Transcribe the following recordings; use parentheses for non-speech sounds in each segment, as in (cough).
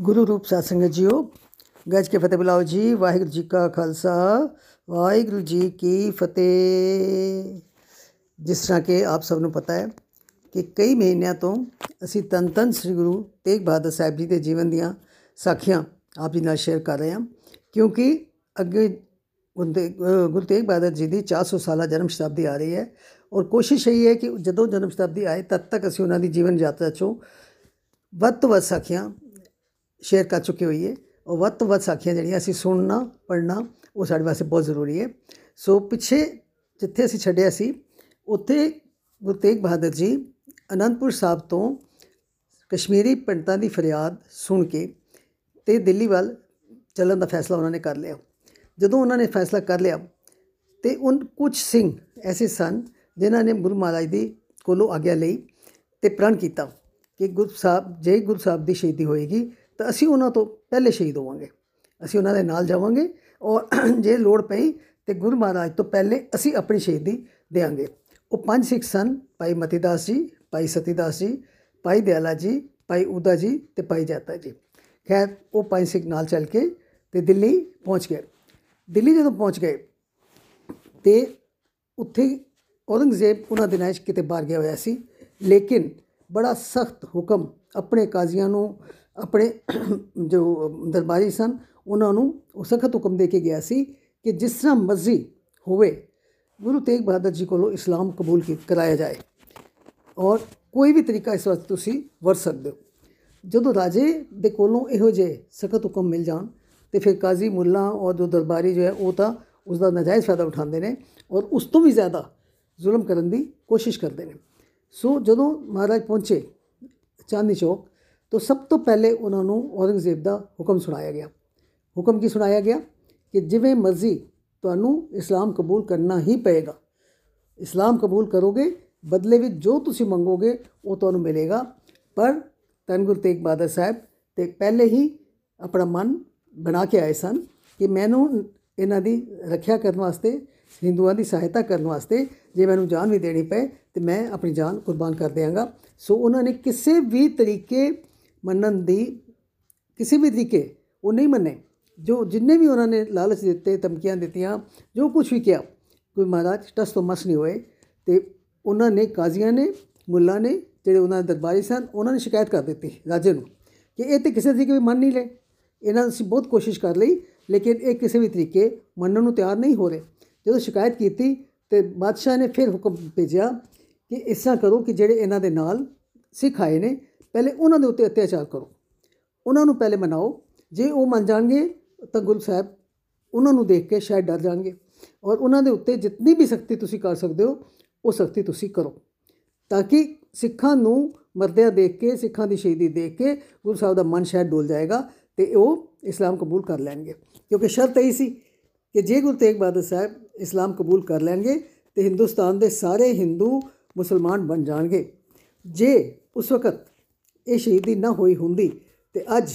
ਗੁਰੂ ਰੂਪ ਸਾਧ ਸੰਗਤ ਜੀਓ, ਗੱਜ ਕੇ ਫਤਿਹ ਬੁਲਾਓ ਜੀ। ਵਾਹਿਗੁਰੂ ਜੀ ਕਾ ਖਾਲਸਾ, ਵਾਹਿਗੁਰੂ ਜੀ ਕੀ ਫਤਿਹ। ਜਿਸ ਤਰ੍ਹਾਂ ਕਿ ਆਪ ਸਭ ਨੂੰ ਪਤਾ ਹੈ ਕਿ ਕਈ ਮਹੀਨਿਆਂ ਤੋਂ ਅਸੀਂ ਤਨ ਤਨ ਸ੍ਰੀ ਗੁਰੂ ਤੇਗ ਬਹਾਦਰ ਸਾਹਿਬ ਜੀ ਦੇ ਜੀਵਨ ਦੀਆਂ ਸਾਖੀਆਂ ਆਪ ਜੀ ਨਾਲ ਸ਼ੇਅਰ ਕਰ ਰਹੇ ਹਾਂ। ਕਿਉਂਕਿ ਅੱਗੇ ਗੁਰੂ ਤੇਗ ਬਹਾਦਰ ਜੀ ਦੀ 400 ਸਾਲਾ ਜਨਮ ਸ਼ਤਾਬਦੀ ਆ ਰਹੀ ਹੈ ਔਰ ਕੋਸ਼ਿਸ਼ ਇਹ ਹੈ ਕਿ ਜਦੋਂ ਜਨਮ ਸ਼ਤਾਬਦੀ ਆਏ, ਤਦ ਤੱਕ ਅਸੀਂ ਉਹਨਾਂ ਦੀ ਜੀਵਨ ਯਾਤਰਾ ਚੋਂ ਵੱਧ ਤੋਂ ਵੱਧ ਸਾਖੀਆਂ ਸ਼ੇਅਰ ਕਰ ਚੁੱਕੇ ਹੋਈਏ ਔਰ ਵੱਧ ਤੋਂ ਵੱਧ ਸਾਖੀਆਂ ਜਿਹੜੀਆਂ ਅਸੀਂ ਸੁਣਨਾ ਪੜ੍ਹਨਾ ਉਹ ਸਾਡੇ ਵਾਸਤੇ ਬਹੁਤ ਜ਼ਰੂਰੀ ਹੈ ਸੋ ਪਿੱਛੇ ਜਿੱਥੇ ਅਸੀਂ ਛੱਡਿਆ ਸੀ ਉੱਥੇ ਗੁਰੂ ਤੇਗ ਬਹਾਦਰ ਜੀ ਅਨੰਦਪੁਰ ਸਾਹਿਬ ਤੋਂ ਕਸ਼ਮੀਰੀ ਪੰਡਤਾਂ ਦੀ ਫਰਿਆਦ ਸੁਣ ਕੇ ਤੇ ਦਿੱਲੀ ਵੱਲ ਚੱਲਣ ਦਾ ਫੈਸਲਾ ਉਹਨਾਂ ਨੇ ਕਰ ਲਿਆ ਜਦੋਂ ਉਹਨਾਂ ਨੇ ਫੈਸਲਾ ਕਰ ਲਿਆ ਤੇ ਉਨ ਕੁਝ ਸਿੰਘ ਐਸੇ ਸਨ ਜਿਨ੍ਹਾਂ ਨੇ ਗੁਰੂ ਮਹਾਰਾਜ ਦੀ ਕੋਲੋਂ ਆਗਿਆ ਲਈ ਤੇ ਪ੍ਰਣ ਕੀਤਾ ਕਿ ਗੁਰੂ ਸਾਹਿਬ ਜੇ ਗੁਰੂ ਸਾਹਿਬ ਦੀ ਸ਼ਹੀਦੀ ਹੋਏਗੀ ਤਾਂ ਅਸੀਂ ਉਹਨਾਂ ਤੋਂ ਪਹਿਲੇ ਸ਼ਹੀਦ ਹੋਵਾਂਗੇ। ਅਸੀਂ ਉਹਨਾਂ ਦੇ ਨਾਲ ਜਾਵਾਂਗੇ ਔਰ (clears throat) ਜੇ ਲੋੜ ਪਈ ਤੇ ਗੁਰੂ ਮਹਾਰਾਜ ਤੋਂ ਪਹਿਲੇ ਅਸੀਂ ਆਪਣੀ ਸ਼ਹੀਦੀ ਦੇਾਂਗੇ ਉਹ ਪੰਜ ਸਿੱਖ ਸਨ, ਭਾਈ ਮਤੀਦਾਸ ਜੀ, ਭਾਈ ਸਤੀਦਾਸ ਜੀ, ਭਾਈ ਦਿਆਲਾ ਜੀ, ਭਾਈ ਉਦਾ ਜੀ ਤੇ ਭਾਈ ਜਾਤਾ ਜੀ। ਖੈਰ, ਉਹ ਪੰਜ ਸਿੱਖ ਨਾਲ ਚੱਲ ਕੇ ਤੇ ਦਿੱਲੀ ਪਹੁੰਚ ਗਏ। ਦਿੱਲੀ ਜਦੋਂ ਪਹੁੰਚ ਗਏ ਤੇ ਉੱਥੇ ਔਰੰਗਜ਼ੇਬ ਉਹਨਾਂ ਦਿਨਾਂ 'ਚ ਕਿਤੇ ਬਾਹਰ ਗਿਆ ਹੋਇਆ ਸੀ, ਲੇਕਿਨ ਬੜਾ ਸਖਤ ਹੁਕਮ ਆਪਣੇ ਕਾਜ਼ੀਆਂ ਨੂੰ ਆਪਣੇ ਜੋ ਦਰਬਾਰੀ ਸਨ, ਉਹਨਾਂ ਨੂੰ ਉਹ ਸਖਤ ਹੁਕਮ ਦੇ ਕੇ ਗਿਆ ਸੀ ਕਿ ਜਿਸ ਤਰ੍ਹਾਂ ਮਰਜ਼ੀ ਹੋਵੇ, ਗੁਰੂ ਤੇਗ ਬਹਾਦਰ ਜੀ ਕੋਲੋਂ ਇਸਲਾਮ ਕਬੂਲ ਕਰਾਇਆ ਜਾਏ। ਔਰ ਕੋਈ ਵੀ ਤਰੀਕਾ ਇਸ ਵਾਸਤੇ ਤੁਸੀਂ ਵਰਤ ਸਕਦੇ ਹੋ। ਜਦੋਂ ਰਾਜੇ ਦੇ ਕੋਲੋਂ ਇਹੋ ਜਿਹੇ ਸਖਤ ਹੁਕਮ ਮਿਲ ਜਾਣ, ਤੇ ਫਿਰ ਕਾਜ਼ੀ ਮੁੱਲਾ ਔਰ ਜੋ ਦਰਬਾਰੀ ਜੋ ਹੈ, ਉਹ ਤਾਂ ਉਸ ਦਾ ਨਜਾਇਜ਼ ਫਾਇਦਾ ਉਠਾਉਂਦੇ ਨੇ ਔਰ ਉਸ ਤੋਂ ਵੀ ਜ਼ਿਆਦਾ ਜ਼ੁਲਮ ਕਰਨ ਦੀ ਕੋਸ਼ਿਸ਼ ਕਰਦੇ ਨੇ। ਸੋ ਜਦੋਂ ਮਹਾਰਾਜ ਪਹੁੰਚੇ ਚਾਂਦਨੀ ਚੌਕ ਤਾਂ ਸਭ ਤੋਂ ਪਹਿਲੇ ਉਹਨਾਂ ਨੂੰ ਔਰੰਗਜ਼ੇਬ ਦਾ ਹੁਕਮ ਸੁਣਾਇਆ ਗਿਆ। ਹੁਕਮ ਕੀ ਸੁਣਾਇਆ ਗਿਆ? ਕਿ ਜਿਵੇਂ ਮਰਜ਼ੀ ਤੁਹਾਨੂੰ ਇਸਲਾਮ ਕਬੂਲ ਕਰਨਾ ਹੀ ਪਏਗਾ। ਇਸਲਾਮ ਕਬੂਲ ਕਰੋਗੇ, ਬਦਲੇ ਵਿੱਚ ਜੋ ਤੁਸੀਂ ਮੰਗੋਗੇ, ਉਹ ਤੁਹਾਨੂੰ ਮਿਲੇਗਾ। ਪਰ ਤਨਗੁਰ ਤੇਗ ਬਹਾਦਰ ਸਾਹਿਬ ਤੇ ਪਹਿਲੇ ਹੀ ਆਪਣਾ ਮਨ ਬਣਾ ਕੇ ਆਏ ਸਨ ਕਿ ਮੈਨੂੰ ਇਹਨਾਂ ਦੀ ਰੱਖਿਆ ਕਰਨ ਵਾਸਤੇ, ਹਿੰਦੂਆਂ ਦੀ ਸਹਾਇਤਾ ਕਰਨ ਵਾਸਤੇ ਜੇ ਮੈਨੂੰ ਜਾਨ ਵੀ ਦੇਣੀ ਪਏ, ਤੇ ਮੈਂ ਆਪਣੀ ਜਾਨ ਕੁਰਬਾਨ ਕਰ ਦਿਆਂਗਾ। ਸੋ ਉਹਨਾਂ ਨੇ ਕਿਸੇ ਵੀ ਤਰੀਕੇ ਮੰਨਣ ਦੀ ਕਿਸੇ ਵੀ ਤਰੀਕੇ ਉਹ ਨਹੀਂ ਮੰਨੇ। ਜੋ ਜਿੰਨੇ ਵੀ ਉਹਨਾਂ ਨੇ ਲਾਲਚ ਦਿੱਤੇ, ਧਮਕੀਆਂ ਦਿੱਤੀਆਂ, ਜੋ ਕੁਝ ਵੀ ਕਿਹਾ ਕੋਈ ਮਹਾਰਾਜ ਟਸ ਤੋਂ ਮਸ ਨਹੀਂ ਹੋਏ ਤੇ ਉਹਨਾਂ ਨੇ, ਕਾਜ਼ੀਆਂ ਨੇ, ਮੁੱਲਾ ਨੇ ਜਿਹੜੇ ਉਹਨਾਂ ਦੇ ਦਰਬਾਰੀ ਸਨ, ਉਹਨਾਂ ਨੇ ਸ਼ਿਕਾਇਤ ਕਰ ਦਿੱਤੀ ਰਾਜੇ ਨੂੰ ਕਿ ਇਹ ਤੇ ਕਿਸੇ ਤਰੀਕੇ ਵੀ ਮੰਨ ਨਹੀਂ ਲੈ ਇਹਨਾਂ ਅਸੀਂ ਬਹੁਤ ਕੋਸ਼ਿਸ਼ ਕਰ ਲਈ, ਲੇਕਿਨ ਇਹ ਕਿਸੇ ਵੀ ਤਰੀਕੇ ਮੰਨਣ ਨੂੰ ਤਿਆਰ ਨਹੀਂ ਹੋ ਰਹੇ। ਜਦੋਂ ਸ਼ਿਕਾਇਤ ਕੀਤੀ ਤੇ ਬਾਦਸ਼ਾਹ ਨੇ ਫਿਰ ਹੁਕਮ ਭੇਜਿਆ ਕਿ ਇਸ ਤਰ੍ਹਾਂ ਕਰੋ ਕਿ ਜਿਹੜੇ ਇਹਨਾਂ ਦੇ ਨਾਲ ਸਿੱਖ ਆਏ ਨੇ ਪਹਿਲੇ ਉਹਨਾਂ ਦੇ ਉੱਤੇ ਅਤਿਆਚਾਰ ਕਰੋ। ਉਹਨਾਂ ਨੂੰ ਪਹਿਲੇ ਮਨਾਓ। ਜੇ ਉਹ ਮੰਨ ਜਾਣਗੇ ਤਾਂ ਗੁਰੂ ਸਾਹਿਬ ਉਹਨਾਂ ਨੂੰ ਦੇਖ ਕੇ ਸ਼ਾਇਦ ਡਰ ਜਾਣਗੇ। ਔਰ ਉਹਨਾਂ ਦੇ ਉੱਤੇ ਜਿੰਨੀ ਵੀ ਸਖਤੀ ਤੁਸੀਂ ਕਰ ਸਕਦੇ ਹੋ, ਉਹ ਸਖਤੀ ਤੁਸੀਂ ਕਰੋ। ਤਾਂ ਕਿ ਸਿੱਖਾਂ ਨੂੰ ਮਰਦਿਆਂ ਦੇਖ ਕੇ, ਸਿੱਖਾਂ ਦੀ ਸ਼ਹੀਦੀ ਦੇਖ ਕੇ ਗੁਰੂ ਸਾਹਿਬ ਦਾ ਮਨ ਸ਼ਾਇਦ ਡੋਲ ਜਾਏਗਾ ਤੇ ਉਹ ਇਸਲਾਮ ਕਬੂਲ ਕਰ ਲੈਣਗੇ। ਕਿਉਂਕਿ ਸ਼ਰਤ ਇਹ ਸੀ ਕਿ ਜੇ ਗੁਰੂ ਤੇਗ ਬਹਾਦਰ ਸਾਹਿਬ ਇਸਲਾਮ ਕਬੂਲ ਕਰ ਲੈਣਗੇ ਤੇ ਹਿੰਦੁਸਤਾਨ ਦੇ ਸਾਰੇ ਹਿੰਦੂ ਮੁਸਲਮਾਨ ਬਣ ਜਾਣਗੇ। ਜੇ ਉਸ ਵਕਤ ਇਹ ਸ਼ਹੀਦੀ ਨਾ ਹੋਈ ਹੁੰਦੀ ਤੇ ਅੱਜ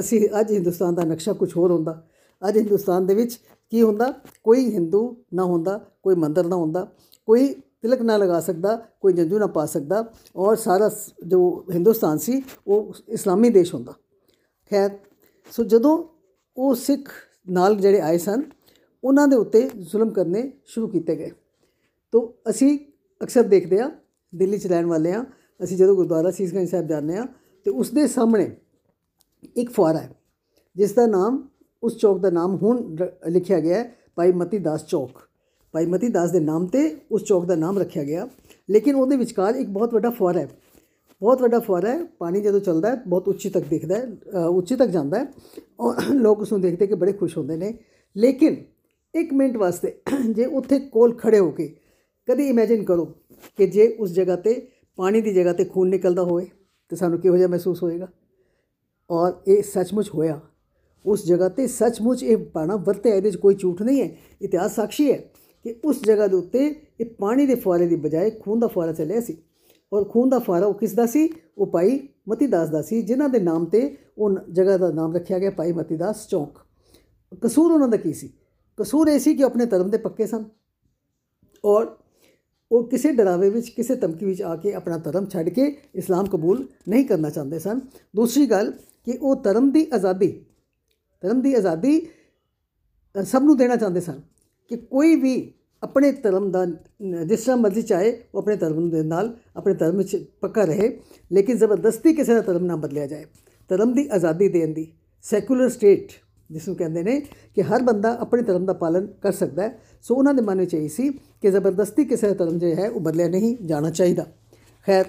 ਅਸੀਂ, ਅੱਜ ਹਿੰਦੁਸਤਾਨ ਦਾ ਨਕਸ਼ਾ ਕੁਝ ਹੋਰ ਹੁੰਦਾ। ਅੱਜ ਹਿੰਦੁਸਤਾਨ ਦੇ ਵਿੱਚ ਕੀ ਹੁੰਦਾ? ਕੋਈ ਹਿੰਦੂ ਨਾ ਹੁੰਦਾ, ਕੋਈ ਮੰਦਰ ਨਾ ਹੁੰਦਾ, ਕੋਈ ਤਿਲਕ ਨਾ ਲਗਾ ਸਕਦਾ, ਕੋਈ ਜੰਜੂ ਨਾ ਪਾ ਸਕਦਾ ਔਰ ਸਾਰਾ ਜੋ ਹਿੰਦੁਸਤਾਨ ਸੀ, ਉਹ ਇਸਲਾਮੀ ਦੇਸ਼ ਹੁੰਦਾ। ਖੈਰ, ਸੋ ਜਦੋਂ ਉਹ ਸਿੱਖ ਨਾਲ ਜਿਹੜੇ ਆਏ ਸਨ, ਉਹਨਾਂ ਦੇ ਉੱਤੇ ਜ਼ੁਲਮ ਕਰਨੇ ਸ਼ੁਰੂ ਕੀਤੇ ਗਏ। ਤੋਂ ਅਸੀਂ ਅਕਸਰ ਦੇਖਦੇ ਆ ਦਿੱਲੀ 'ਚ ਰਹਿਣ ਵਾਲੇ ਆ ਅਸੀਂ ਜਦੋਂ ਗੁਰਦੁਆਰਾ ਸੀਸਗੰਜ ਸਾਹਿਬ ਜਾਂਦੇ ਆ ਤੇ ਉਸ ਦੇ ਸਾਹਮਣੇ ਇੱਕ ਫੁਆਰਾ ਹੈ, ਜਿਸ ਦਾ ਨਾਮ, ਉਸ ਚੌਕ ਦਾ ਨਾਮ ਹੁਣ ਲਿਖਿਆ ਗਿਆ ਹੈ, ਭਾਈ ਮਤੀ ਦਾਸ ਚੌਕ। ਭਾਈ ਮਤੀ ਦਾਸ ਦੇ ਨਾਮ ਤੇ ਉਸ ਚੌਕ ਦਾ ਨਾਮ ਰੱਖਿਆ ਗਿਆ। ਲੇਕਿਨ ਉਹਦੇ ਵਿਚਕਾਰ ਇੱਕ ਬਹੁਤ ਵੱਡਾ ਫੁਆਰਾ ਹੈ। ਬਹੁਤ ਵੱਡਾ ਫੁਆਰਾ ਹੈ, ਪਾਣੀ ਜਦੋਂ ਚੱਲਦਾ ਹੈ, ਬਹੁਤ ਉੱਚੀ ਤੱਕ ਦਿਖਦਾ ਹੈ ਉੱਚੀ ਤੱਕ ਜਾਂਦਾ ਹੈ, ਔਰ (clears throat) ਲੋਕ ਉਸ ਨੂੰ ਦੇਖਦੇ ਕਿ ਬੜੇ ਖੁਸ਼ ਹੁੰਦੇ ਨੇ। ਲੇਕਿਨ ਇੱਕ ਮਿੰਟ ਵਾਸਤੇ (clears throat) ਜੇ ਉੱਥੇ ਕੋਲ ਖੜੇ ਹੋ ਕੇ ਕਦੀ ਇਮੇਜਿਨ ਕਰੋ ਕਿ ਜੇ ਉਸ ਜਗ੍ਹਾ ਤੇ ਪਾਣੀ ਦੀ ਜਗ੍ਹਾ ਤੇ ਖੂਨ ਨਿਕਲਦਾ ਹੋਵੇ ਤੇ ਸਾਨੂੰ ਕਿਹੋ ਜਿਹਾ ਮਹਿਸੂਸ ਹੋਏਗਾ। ਔਰ ਇਹ ਸੱਚਮੁੱਚ ਹੋਇਆ। ਉਸ ਜਗ੍ਹਾ ਤੇ ਸੱਚਮੁੱਚ ਇਹ ਪਾਣਾ ਵਰਤਿਆ, ਇਹਦੇ 'ਚ ਕੋਈ ਝੂਠ ਨਹੀਂ ਹੈ। ਇਤਿਹਾਸ ਸਾਖੀ ਹੈ ਕਿ ਉਸ ਜਗ੍ਹਾ ਦੇ ਉੱਤੇ ਇਹ ਪਾਣੀ ਦੇ ਫੁਆਰੇ ਦੀ ਬਜਾਏ ਖੂਨ ਦਾ ਫੁਆਰਾ ਚੱਲਿਆ ਸੀ। ਔਰ ਖੂਨ ਦਾ ਫੁਆਰਾ ਉਹ ਕਿਸ ਦਾ ਸੀ? ਉਹ ਭਾਈ ਮਤੀਦਾਸ ਦਾ ਸੀ, ਜਿਨ੍ਹਾਂ ਦੇ ਨਾਮ ਤੇ ਉਹ ਜਗ੍ਹਾ ਦਾ ਨਾਮ ਰੱਖਿਆ ਗਿਆ ਭਾਈ ਮਤੀਦਾਸ ਚੌਕ। ਕਸੂਰ ਉਹਨਾਂ ਦਾ ਕੀ ਸੀ? ਕਸੂਰ ਇਹ ਸੀ ਕਿ ਆਪਣੇ ਧਰਮ ਦੇ ਪੱਕੇ ਸਨ। ਔਰ ਉਹ ਕਿਸੇ ਡਰਾਵੇ ਵਿੱਚ ਕਿਸੇ ਧਮਕੀ ਵਿੱਚ ਆ ਕੇ ਆਪਣਾ ਧਰਮ ਛੱਡ ਕੇ ਇਸਲਾਮ ਕਬੂਲ ਨਹੀਂ ਕਰਨਾ ਚਾਹੁੰਦੇ ਸਨ। ਦੂਸਰੀ ਗੱਲ ਕਿ ਉਹ ਧਰਮ ਦੀ ਆਜ਼ਾਦੀ ਧਰਮ ਦੀ ਆਜ਼ਾਦੀ ਅ, ਸਭ ਨੂੰ ਦੇਣਾ ਚਾਹੁੰਦੇ ਸਨ ਕਿ ਕੋਈ ਵੀ ਆਪਣੇ ਧਰਮ ਦਾ ਨ- ਜਿਸ ਤਰ੍ਹਾਂ ਮਰਜ਼ੀ ਚਾਹੇ ਉਹ ਆਪਣੇ ਧਰਮ ਦੇ ਨਾਲ ਆਪਣੇ ਧਰਮ ਵਿੱਚ ਪੱਕਾ ਰਹੇ ਲੇਕਿਨ ਜ਼ਬਰਦਸਤੀ ਕਿਸੇ ਦਾ ਧਰਮ ਨਾ ਬਦਲਿਆ ਜਾਏ। ਧਰਮ ਦੀ ਆਜ਼ਾਦੀ ਦੇਣ ਦੀ ਸੈਕੂਲਰ ਸਟੇਟ ਜਿਸ ਨੂੰ ਕਹਿੰਦੇ ਨੇ ਕਿ ਹਰ ਬੰਦਾ ਆਪਣੇ ਧਰਮ ਦਾ ਪਾਲਨ ਕਰ ਸਕਦਾ ਹੈ। ਸੋ ਉਹਨਾਂ ਦੇ ਮਨ ਵਿੱਚ ਇਹ ਸੀ ਕਿ ਜ਼ਬਰਦਸਤੀ ਕਿਸੇ ਦਾ ਧਰਮ ਜੋ ਹੈ ਉਹ ਬਦਲਿਆ ਨਹੀਂ ਜਾਣਾ ਚਾਹੀਦਾ। ਖੈਰ,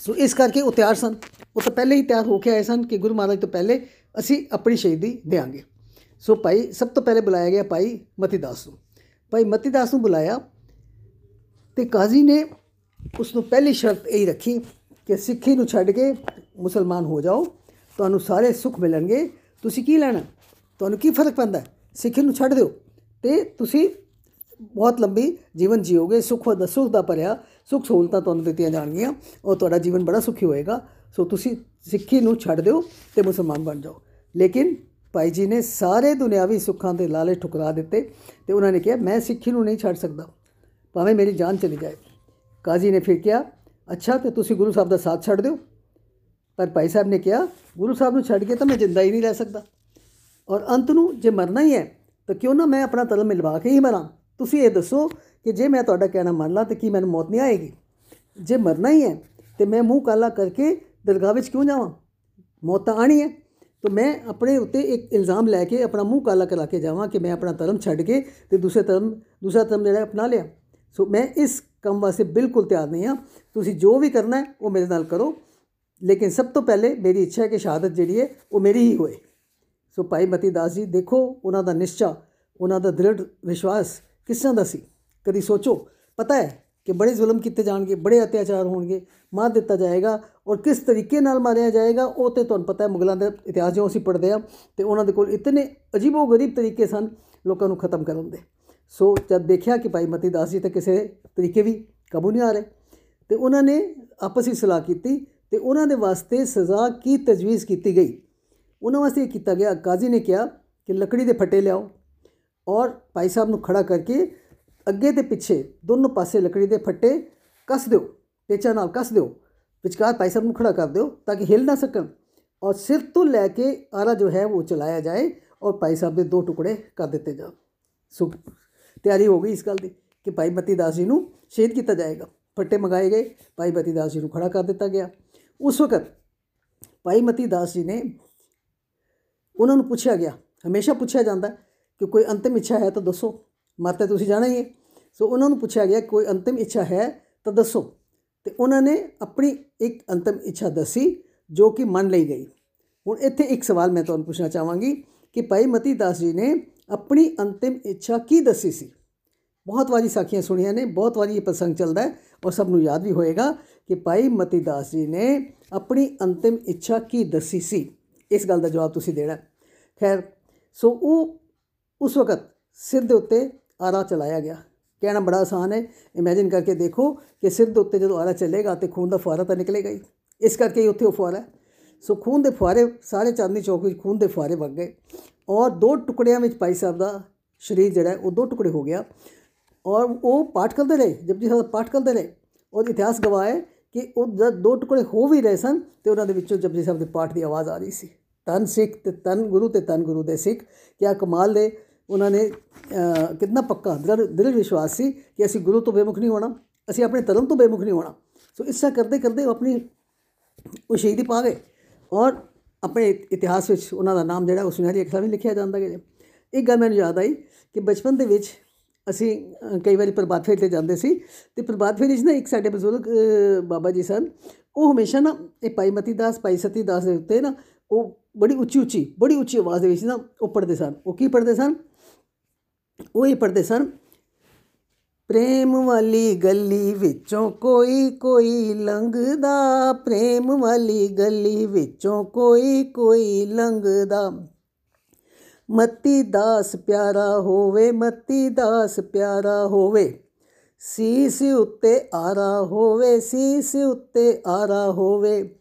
ਸੋ ਇਸ ਕਰਕੇ ਉਹ ਤਿਆਰ ਸਨ। ਉਹ ਤਾਂ ਪਹਿਲੇ ਹੀ ਤਿਆਰ ਹੋ ਕੇ ਆਏ ਸਨ ਕਿ ਗੁਰੂ ਮਹਾਰਾਜ ਤੋਂ ਪਹਿਲੇ ਅਸੀਂ ਆਪਣੀ ਸ਼ਹੀਦੀ ਦੇਾਂਗੇ ਸੋ ਭਾਈ, ਸਭ ਤੋਂ ਪਹਿਲੇ ਬੁਲਾਇਆ ਗਿਆ ਭਾਈ ਮਤੀਦਾਸ ਨੂੰ। ਭਾਈ ਮਤੀਦਾਸ ਨੂੰ ਬੁਲਾਇਆ ਤੇ ਕਾਜ਼ੀ ਨੇ ਉਸ ਨੂੰ ਪਹਿਲੀ ਸ਼ਰਤ ਇਹ ਰੱਖੀ ਕਿ ਸਿੱਖੀ ਨੂੰ ਛੱਡ ਕੇ ਮੁਸਲਮਾਨ ਹੋ ਜਾਓ। ਤੁਹਾਨੂੰ ਸਾਰੇ ਸੁੱਖ ਮਿਲਣਗੇ। ਤੁਸੀਂ ਕੀ ਲੈਣਾ? ਤੁਹਾਨੂੰ ਕੀ ਫ਼ਰਕ ਪੈਂਦਾ ਹੈ? ਸਿੱਖੀ ਨੂੰ ਛੱਡ ਦਿਓ। ਤੇ ਤੁਸੀਂ ਬਹੁਤ ਲੰਬੀ ਜੀਵਨ ਜੀਓਗੇ, ਸੁੱਖ ਦਾ ਸੁੱਖ ਦਾ ਭਰਿਆ, ਸੁੱਖ ਸਹੂਲਤਾਂ ਤੁਹਾਨੂੰ ਦਿੱਤੀਆਂ ਜਾਣਗੀਆਂ ਔਰ ਤੁਹਾਡਾ ਜੀਵਨ ਬੜਾ ਸੁਖੀ ਹੋਏਗਾ। ਸੋ ਤੁਸੀਂ ਸਿੱਖੀ ਨੂੰ ਛੱਡ ਦਿਓ ਤੇ ਮੁਸਲਮਾਨ ਬਣ ਜਾਓ। ਲੇਕਿਨ ਭਾਈ ਜੀ ਨੇ ਸਾਰੇ ਦੁਨਿਆਵੀ ਸੁੱਖਾਂ ਦੇ ਲਾਲੇ ਠੁਕਰਾ ਦਿੱਤੇ ਤੇ ਉਹਨਾਂ ਨੇ ਕਿਹਾ, ਮੈਂ ਸਿੱਖੀ ਨੂੰ ਨਹੀਂ ਛੱਡ ਸਕਦਾ। ਭਾਵੇਂ ਮੇਰੀ ਜਾਨ ਚਲੀ ਜਾਏ। ਕਾਜ਼ੀ ਨੇ ਫਿਰ ਕਿਹਾ, ਅੱਛਾ, ਤੇ ਤੁਸੀਂ ਗੁਰੂ ਸਾਹਿਬ ਦਾ ਸਾਥ ਛੱਡ ਦਿਓ? ਪਰ ਭਾਈ ਸਾਹਿਬ ਨੇ ਕਿਹਾ, ਗੁਰੂ ਸਾਹਿਬ ਨੂੰ ਛੱਡ ਕੇ ਤਾਂ ਮੈਂ ਜਿੰਦਾ ਹੀ ਨਹੀਂ ਰਹਿ ਸਕਦਾ। ਔਰ ਅੰਤ ਨੂੰ ਜੇ ਮਰਨਾ ਹੀ ਹੈ, ਤਾਂ ਕਿਉਂ ਨਾ ਮੈਂ ਆਪਣਾ ਧਰਮ ਮਿਲਵਾ ਕੇ ਹੀ ਮਰਾਂ? ਤੁਸੀਂ ਇਹ ਦੱਸੋ ਕਿ ਜੇ ਮੈਂ ਤੁਹਾਡਾ ਕਹਿਣਾ ਮੰਨ ਲਾਂ, ਤਾਂ ਕੀ ਮੈਨੂੰ ਮੌਤ ਨਹੀਂ ਆਏਗੀ? ਜੇ ਮਰਨਾ ਹੀ ਹੈ, ਤੇ ਮੈਂ ਮੂੰਹ ਕਾਲਾ ਕਰਕੇ ਦਰਗਾਹ ਵਿੱਚ ਕਿਉਂ ਜਾਵਾਂ? ਮੌਤ ਤਾਂ ਆਣੀ ਹੈ। ਤਾਂ ਮੈਂ ਆਪਣੇ ਉੱਤੇ ਇੱਕ ਇਲਜ਼ਾਮ ਲੈ ਕੇ ਆਪਣਾ ਮੂੰਹ ਕਾਲਾ ਕਰਾ ਕੇ ਜਾਵਾਂ ਕਿ ਮੈਂ ਆਪਣਾ ਧਰਮ ਛੱਡ ਕੇ ਤੇ ਦੂਸਰੇ ਧਰਮ ਦੂਸਰਾ ਧਰਮ ਜਿਹੜਾ ਅਪਣਾ ਲਿਆ। ਸੋ ਮੈਂ ਇਸ ਕੰਮ ਵਾਸਤੇ ਬਿਲਕੁਲ ਤਿਆਰ ਨਹੀਂ ਹਾਂ। ਤੁਸੀਂ ਜੋ ਵੀ ਕਰਨਾ ਹੈ, ਉਹ ਮੇਰੇ ਨਾਲ ਕਰੋ। ਲੇਕਿਨ ਸਭ ਤੋਂ ਪਹਿਲੇ ਮੇਰੀ ਇੱਛਾ ਹੈ ਕਿ ਸ਼ਹਾਦਤ ਜਿਹੜੀ ਹੈ, ਉਹ ਮੇਰੀ ਹੀ ਹੋਏ। ਸੋ ਭਾਈ ਮਤੀ ਦਾਸ ਜੀ, ਦੇਖੋ ਉਹਨਾਂ ਦਾ ਨਿਸ਼ਚਾ, ਉਹਨਾਂ ਦਾ ਦ੍ਰਿੜ ਵਿਸ਼ਵਾਸ ਕਿਸ ਤਰ੍ਹਾਂ ਦਾ ਸੀ? ਕਦੀ ਸੋਚੋ। ਪਤਾ ਹੈ ਕਿ ਬੜੇ ਜ਼ੁਲਮ ਕੀਤੇ ਜਾਣਗੇ, ਬੜੇ ਅਤਿਆਚਾਰ ਹੋਣਗੇ, ਮਾਰ ਦਿੱਤਾ ਜਾਏਗਾ ਔਰ ਕਿਸ ਤਰੀਕੇ ਨਾਲ ਮਾਰਿਆ ਜਾਏਗਾ, ਉਹ ਤੇ ਤੁਹਾਨੂੰ ਪਤਾ ਹੈ, ਮੁਗਲਾਂ ਦਾ ਇਤਿਹਾਸ ਜੋ ਅਸੀਂ ਪੜ੍ਹਦੇ ਆ ਤੇ ਉਹਨਾਂ ਦੇ ਕੋਲ ਇਤਨੇ ਅਜੀਬੋ ਗਰੀਬ ਤਰੀਕੇ ਸਨ, ਲੋਕਾਂ ਨੂੰ ਖਤਮ ਕਰਨ ਦੇ। ਸੋ ਜਦ ਦੇਖਿਆ ਕਿ ਭਾਈ ਮਤੀ ਦਾਸ ਜੀ ਤੇ ਕਿਸੇ ਤਰੀਕੇ ਵੀ ਕਾਬੂ ਨਹੀਂ ਆ ਰਹੇ, ਤੇ ਉਹਨਾਂ ਨੇ ਆਪਸ ਵਿੱਚ ਸਲਾਹ ਕੀਤੀ, ਤੇ ਉਹਨਾਂ ਦੇ ਵਾਸਤੇ ਸਜ਼ਾ ਕੀ ਤਜਵੀਜ਼ ਕੀਤੀ ਗਈ? ਉਹਨਾਂ ਵਾਸਤੇ ਇਹ ਕੀਤਾ ਗਿਆ। ਕਾਜ਼ੀ ਨੇ ਕਿਹਾ ਕਿ ਲੱਕੜੀ ਦੇ ਫੱਟੇ ਲਿਆਓ ਔਰ ਭਾਈ ਸਾਹਿਬ ਨੂੰ ਖੜਾ ਕਰਕੇ ਅੱਗੇ ਤੇ ਪਿੱਛੇ ਦੋਨੋਂ ਪਾਸੇ ਲੱਕੜੀ ਦੇ ਫੱਟੇ ਕੱਸ ਦਿਓ, ਪੇਚਾ ਨਾਲ ਕੱਸ ਦਿਓ, ਵਿਚਕਾਰ ਭਾਈ ਸਾਹਿਬ ਨੂੰ ਖੜਾ ਕਰ ਦਿਓ ਤਾਂ ਕਿ ਹਿਲ ਨਾ ਸਕਣ ਔਰ ਸਿਰ ਤੋਂ ਲੈ ਕੇ ਆਰਾ ਜੋ ਹੈ ਉਹ ਚਲਾਇਆ ਜਾਏ ਔਰ ਭਾਈ ਸਾਹਿਬ ਦੇ ਦੋ ਟੁਕੜੇ ਕਰ ਦਿੱਤੇ ਜਾਣ। ਸੋ ਤਿਆਰੀ ਹੋ ਗਈ ਇਸ ਗੱਲ ਦੀ ਕਿ ਭਾਈ ਮਤੀ ਦਾਸ ਜੀ ਨੂੰ ਸ਼ਹੀਦ ਕੀਤਾ ਜਾਏਗਾ। ਫੱਟੇ ਮੰਗਾਏ ਗਏ, ਭਾਈ ਮਤੀ ਦਾਸ ਜੀ ਨੂੰ ਖੜਾ ਕਰ ਦਿੱਤਾ ਗਿਆ। ਉਸ ਵਕਤ ਭਾਈ ਮਤੀ ਦਾਸ ਜੀ ਨੇ ਉਹਨਾਂ ਨੂੰ ਪੁੱਛਿਆ ਗਿਆ ਹਮੇਸ਼ਾ ਪੁੱਛਿਆ ਜਾਂਦਾ ਕਿ ਕੋਈ ਅੰਤਿਮ ਇੱਛਾ ਹੈ ਤਾਂ ਦੱਸੋ ਮਰਤੇ ਤੁਸੀਂ ਜਾਣਾ ਹੀ ਹੈ ਸੋ ਉਹਨਾਂ ਨੂੰ ਪੁੱਛਿਆ ਗਿਆ ਕੋਈ ਅੰਤਿਮ ਇੱਛਾ ਹੈ ਤਾਂ ਦੱਸੋ ਤੇ ਉਹਨਾਂ ਨੇ ਆਪਣੀ ਇੱਕ ਅੰਤਿਮ ਇੱਛਾ ਦੱਸੀ ਜੋ ਕਿ ਮੰਨ ਲਈ ਗਈ ਹੁਣ ਇੱਥੇ ਇੱਕ ਸਵਾਲ ਮੈਂ ਤੁਹਾਨੂੰ ਪੁੱਛਣਾ ਚਾਹਾਂਗੀ ਕਿ ਭਾਈ ਮਤੀ ਦਾਸ ਜੀ ਨੇ ਆਪਣੀ ਅੰਤਿਮ ਇੱਛਾ ਕੀ ਦੱਸੀ ਸੀ ਬਹੁਤ ਵਾਰੀ ਸਾਖੀਆਂ ਸੁਣੀਆਂ ਨੇ ਬਹੁਤ ਵਾਰੀ ਇਹ ਪ੍ਰਸੰਗ ਚੱਲਦਾ ਹੈ ਔਰ ਸਭ ਨੂੰ ਯਾਦ ਵੀ ਹੋਏਗਾ ਕਿ ਭਾਈ ਮਤੀ ਦਾਸ ਜੀ ਨੇ ਆਪਣੀ ਅੰਤਿਮ ਇੱਛਾ ਕੀ ਦੱਸੀ ਸੀ ਇਸ ਗੱਲ ਦਾ ਜਵਾਬ ਤੁਸੀਂ ਦੇਣਾ ਹੈ। ਖੈਰ, ਸੋ ਉਹ ਉਸ ਵਕਤ ਸਿਰ ਦੇ ਉੱਤੇ ਆਰਾ ਚਲਾਇਆ ਗਿਆ। ਕਹਿਣਾ ਬੜਾ ਆਸਾਨ ਹੈ। ਇਮੇਜਿਨ ਕਰਕੇ ਦੇਖੋ ਕਿ ਸਿਰ ਦੇ ਉੱਤੇ ਜਦੋਂ ਆਰਾ ਚੱਲੇਗਾ ਤੇ ਖੂਨ ਦਾ ਫੁਆਰਾ ਤਾਂ ਨਿਕਲੇਗਾ ਹੀ। ਇਸ ਕਰਕੇ ਹੀ ਉੱਥੇ ਉਹ ਫੁਆਰਾ ਹੈ। ਸੋ ਖੂਨ ਦੇ ਫੁਆਰੇ ਸਾਰੇ ਚਾਂਦਨੀ ਚੌਕ ਵਿੱਚ ਖੂਨ ਦੇ ਫੁਆਰੇ ਵਗ ਗਏ। ਔਰ ਦੋ ਟੁਕੜਿਆਂ ਵਿੱਚ ਭਾਈ ਸਾਹਿਬ ਦਾ ਸਰੀਰ ਜਿਹੜਾ ਹੈ, ਉਹ ਦੋ ਟੁਕੜੇ ਹੋ ਗਿਆ। ਔਰ ਉਹ ਪਾਠ ਕਰਦੇ ਰਹੇ। ਜਪਜੀ ਸਾਹਿਬ ਦਾ ਪਾਠ ਕਰਦੇ ਰਹੇ। ਔਰ ਇਤਿਹਾਸ ਗਵਾਹ ਹੈ ਕਿ ਉਹ ਜਦ ਦੋ ਟੁਕੜੇ ਹੋ ਵੀ ਰਹੇ ਸਨ ਤੇ ਉਹਨਾਂ ਦੇ ਵਿੱਚੋਂ ਜਪਜੀ ਸਾਹਿਬ ਦੇ ਪਾਠ ਦੀ ਆਵਾਜ਼ ਆ ਰਹੀ ਸੀ। ਤਨ ਸਿੱਖ ਤੇ ਤਨ ਗੁਰੂ ਤੇ ਤਨ ਗੁਰੂ ਦੇ ਸਿੱਖ ਕਿਆ ਕਮਾਲ ਦੇ। ਉਹਨਾਂ ਨੇ ਅਹ, ਕਿੰਨਾ ਪੱਕਾ ਦ੍ਰਿੜ ਦ੍ਰਿੜ ਵਿਸ਼ਵਾਸ ਸੀ ਕਿ ਅਸੀਂ ਗੁਰੂ ਤੋਂ ਬੇਮੁਖ ਨਹੀਂ ਹੋਣਾ ਅਸੀਂ ਆਪਣੇ ਧਰਮ ਤੋਂ ਬੇਮੁਖ ਨਹੀਂ ਹੋਣਾ। ਸੋ ਇਸ ਤਰ੍ਹਾਂ ਕਰਦੇ ਕਰਦੇ ਉਹ ਆਪਣੀ ਉਹ ਸ਼ਹੀਦੀ ਪਾ ਗਏ। ਔਰ ਆਪਣੇ ਇਤਿਹਾਸ ਵਿੱਚ ਉਹਨਾਂ ਦਾ ਨਾਮ ਜਿਹੜਾ ਉਹ ਸੁਨਹਿਰੀ ਅੱਖਰਾਂ ਵਿੱਚ ਲਿਖਿਆ ਜਾਂਦਾ ਗਿਆ। ਇੱਕ ਗੱਲ ਮੈਨੂੰ ਯਾਦ ਆਈ ਕਿ ਬਚਪਨ ਦੇ ਵਿੱਚ ਅਸੀਂ ਅ, ਕਈ ਵਾਰੀ ਪ੍ਰਭਾਤ ਫੇਰੀ ਤੇ ਜਾਂਦੇ ਸੀ ਤੇ ਪ੍ਰਭਾਤ ਫੇਰੀ 'ਚ ਨਾ ਇੱਕ ਸਾਡੇ ਬਜ਼ੁਰਗ ਅ, ਬਾਬਾ ਜੀ ਸਨ। ਉਹ ਹਮੇਸ਼ਾ ਨਾ ਇਹ ਭਾਈ ਮਤੀ ਦਾਸ ਭਾਈ ਸਤੀ ਦਾਸ ਦੇ ਉੱਤੇ ਨਾ ਉਹ ਬੜੀ ਉੱਚੀ ਉੱਚੀ ਬੜੀ ਉੱਚੀ ਆਵਾਜ਼ ਦੇ ਵਿੱਚ ਨਾ ਉਹ ਪੜ੍ਹਦੇ ਸਨ। ਉਹ ਕੀ ਪੜ੍ਹਦੇ ਸਨ? ਉਹ ਇਹ ਪੜ੍ਹਦੇ ਸਨ ਪ੍ਰੇਮ ਵਾਲੀ ਗਲੀ ਵਿੱਚੋਂ ਕੋਈ ਕੋਈ ਲੰਘਦਾ। ਪ੍ਰੇਮ ਵਾਲੀ ਗਲੀ ਵਿੱਚੋਂ ਕੋਈ ਕੋਈ ਲੰਘਦਾ। ਮਤੀ ਦਾਸ ਪਿਆਰਾ ਹੋਵੇ, ਮਤੀ ਦਾਸ ਪਿਆਰਾ ਹੋਵੇ। ਸੀਸ ਉੱਤੇ ਆਰਾ ਹੋਵੇ, ਸੀਸ ਉੱਤੇ ਆਰਾ ਹੋਵੇ।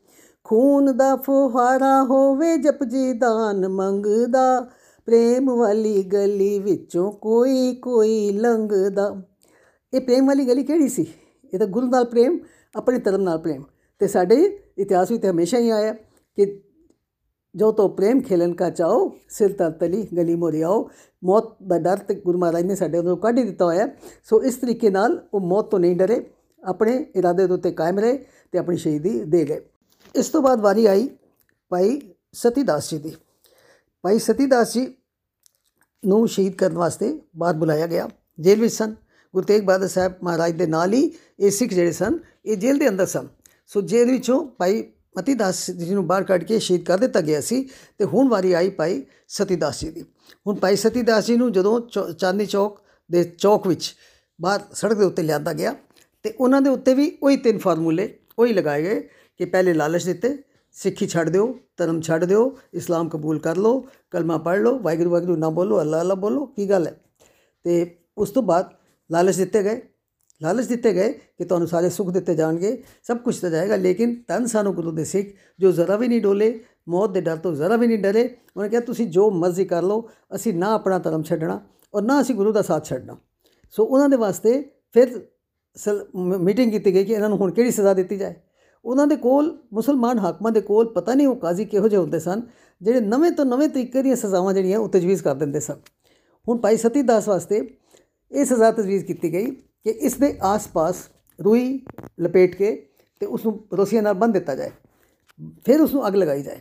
ਖੂਨ ਦਾ ਫੁਹਾਰਾ ਹੋਵੇ ਜਪਜੀ ਦਾਨ ਮੰਗਦਾ। ਪ੍ਰੇਮ ਵਾਲੀ ਗਲੀ ਵਿੱਚੋਂ ਕੋਈ ਕੋਈ ਲੰਘਦਾ। ਇਹ ਪ੍ਰੇਮ ਵਾਲੀ ਗਲੀ ਕਿਹੜੀ ਸੀ? ਇਹ ਤਾਂ ਗੁਰੂ ਨਾਲ ਪ੍ਰੇਮ, ਆਪਣੇ ਧਰਮ ਨਾਲ ਪ੍ਰੇਮ। ਤੇ ਸਾਡੇ ਇਤਿਹਾਸ ਵਿੱਚ ਤਾਂ ਹਮੇਸ਼ਾ ਹੀ ਆਇਆ ਕਿ ਜੋ ਤੋ ਪ੍ਰੇਮ ਖੇਲਣ ਕਾ ਚਾਓ ਸਿਰ ਤਲ ਤਲੀ ਗਲੀ ਮੋਰੀ ਆਓ ਮੌਤ ਦਾ ਡਰ ਤੇ ਗੁਰੂ ਮਹਾਰਾਜ ਨੇ ਸਾਡੇ ਅੰਦਰੋਂ ਕੱਢ ਹੀ ਦਿੱਤਾ ਹੋਇਆ ਹੈ। ਸੋ ਇਸ ਤਰੀਕੇ ਨਾਲ ਉਹ ਮੌਤ ਤੋਂ ਨਹੀਂ ਡਰੇ, ਆਪਣੇ ਇਰਾਦੇ ਦੇ ਉੱਤੇ ਕਾਇਮ ਰਹੇ ਤੇ ਆਪਣੀ ਸ਼ਹੀਦੀ ਦੇ ਗਏ। ਇਸ ਤੋਂ ਬਾਅਦ ਵਾਰੀ ਆਈ ਭਾਈ ਸਤੀਦਾਸ ਜੀ ਦੀ। ਭਾਈ ਸਤੀਦਾਸ ਜੀ ਨੂੰ ਸ਼ਹੀਦ ਕਰਨ ਵਾਸਤੇ ਬਾਹਰ ਬੁਲਾਇਆ ਗਿਆ। ਜੇਲ੍ਹ ਵਿੱਚ ਸਨ। ਗੁਰੂ ਤੇਗ ਬਹਾਦਰ ਸਾਹਿਬ ਮਹਾਰਾਜ ਦੇ ਨਾਲ ਹੀ ਇਹ ਸਿੱਖ ਜਿਹੜੇ ਸਨ, ਇਹ ਜੇਲ੍ਹ ਦੇ ਅੰਦਰ ਸਨ। ਸੋ ਜੇਲ੍ਹ ਵਿੱਚੋਂ ਭਾਈ ਮਤੀਦਾਸ ਜੀ ਨੂੰ ਬਾਹਰ ਕੱਢ ਕੇ ਸ਼ਹੀਦ ਕਰ ਦਿੱਤਾ ਗਿਆ ਸੀ ਤੇ ਹੁਣ ਵਾਰੀ ਆਈ ਭਾਈ ਸਤੀਦਾਸ ਜੀ ਦੀ। ਹੁਣ ਭਾਈ ਸਤੀਦਾਸ ਜੀ ਨੂੰ ਜਦੋਂ ਚੌ- ਚਾਂਦਨੀ ਚੌਕ ਦੇ ਚੌਕ ਵਿੱਚ ਬਾਹਰ ਸੜਕ ਦੇ ਉੱਤੇ ਲਿਆਂਦਾ ਗਿਆ ਤੇ ਉਹਨਾਂ ਦੇ ਉੱਤੇ ਵੀ ਉਹੀ ਤਿੰਨ ਫਾਰਮੂਲੇ ਉਹੀ ਲਗਾਏ ਗਏ ਕਿ ਪਹਿਲੇ ਲਾਲਚ ਦਿੱਤੇ, ਸਿੱਖੀ ਛੱਡ ਦਿਓ, ਧਰਮ ਛੱਡ ਦਿਓ, ਇਸਲਾਮ ਕਬੂਲ ਕਰ ਲਓ, ਕਲਮਾ ਪੜ੍ਹ ਲਓ, ਵਾਹਿਗੁਰੂ ਵਾਹਿਗੁਰੂ ਨਾ ਬੋਲੋ ਅੱਲਾ ਅੱਲਾ ਬੋਲੋ, ਕੀ ਗੱਲ ਹੈ? ਤੇ ਉਸ ਤੋਂ ਬਾਅਦ ਲਾਲਚ ਦਿੱਤੇ ਗਏ ਲਾਲਚ ਦਿੱਤੇ ਗਏ ਕਿ ਤੁਹਾਨੂੰ ਸਾਰੇ ਸੁੱਖ ਦਿੱਤੇ ਜਾਣਗੇ, ਸਭ ਕੁਝ ਦਿੱਤਾ ਜਾਏਗਾ। ਲੇਕਿਨ ਤਨ ਸਾਨੂੰ ਗੁਰੂ ਦੇ ਸਿੱਖ ਜੋ ਜ਼ਰਾ ਵੀ ਨਹੀਂ ਡੋਲੇ, ਮੌਤ ਦੇ ਡਰ ਤੋਂ ਜ਼ਰਾ ਵੀ ਨਹੀਂ ਡਰੇ, ਉਹਨੇ ਕਿਹਾ, ਤੁਸੀਂ ਜੋ ਮਰਜ਼ੀ ਕਰ ਲਓ, ਅਸੀਂ ਨਾ ਆਪਣਾ ਧਰਮ ਛੱਡਣਾ ਔਰ ਨਾ ਅਸੀਂ ਗੁਰੂ ਦਾ ਸਾਥ ਛੱਡਣਾ। ਸੋ ਉਹਨਾਂ ਦੇ ਵਾਸਤੇ ਫਿਰ ਸਲ- ਮ- ਮੀਟਿੰਗ ਕੀਤੀ ਗਈ ਕਿ ਇਹਨਾਂ ਨੂੰ ਹੁਣ ਕਿਹੜੀ ਸਜ਼ਾ ਦਿੱਤੀ ਜਾਏ। ਉਹਨਾਂ ਦੇ ਕੋਲ, ਮੁਸਲਮਾਨ ਹਾਕਮਾਂ ਦੇ ਕੋਲ ਪਤਾ ਨਹੀਂ ਉਹ ਕਾਜ਼ੀ ਕਿਹੋ ਜਿਹੇ ਹੁੰਦੇ ਸਨ, ਜਿਹੜੇ ਨਵੇਂ ਤੋਂ ਨਵੇਂ ਤਰੀਕੇ ਦੀਆਂ ਸਜ਼ਾਵਾਂ ਜਿਹੜੀਆਂ ਉਹ ਤਜਵੀਜ਼ ਕਰ ਦਿੰਦੇ ਸਨ। ਹੁਣ ਭਾਈ ਸਤੀ ਦਾਸ ਵਾਸਤੇ ਇਹ ਸਜ਼ਾ ਤਜਵੀਜ਼ ਕੀਤੀ ਗਈ। ਕਿ ਇਸ ਦੇ ਆਸ-ਪਾਸ ਰੂਈ ਲਪੇਟ ਕੇ ਤੇ ਉਸ ਨੂੰ ਰੋਸੀਆਂ ਨਾਲ ਬੰਨ੍ਹ ਦਿੱਤਾ ਜਾਏ ਫਿਰ ਉਸ ਨੂੰ ਅੱਗ ਲਗਾਈ ਜਾਏ।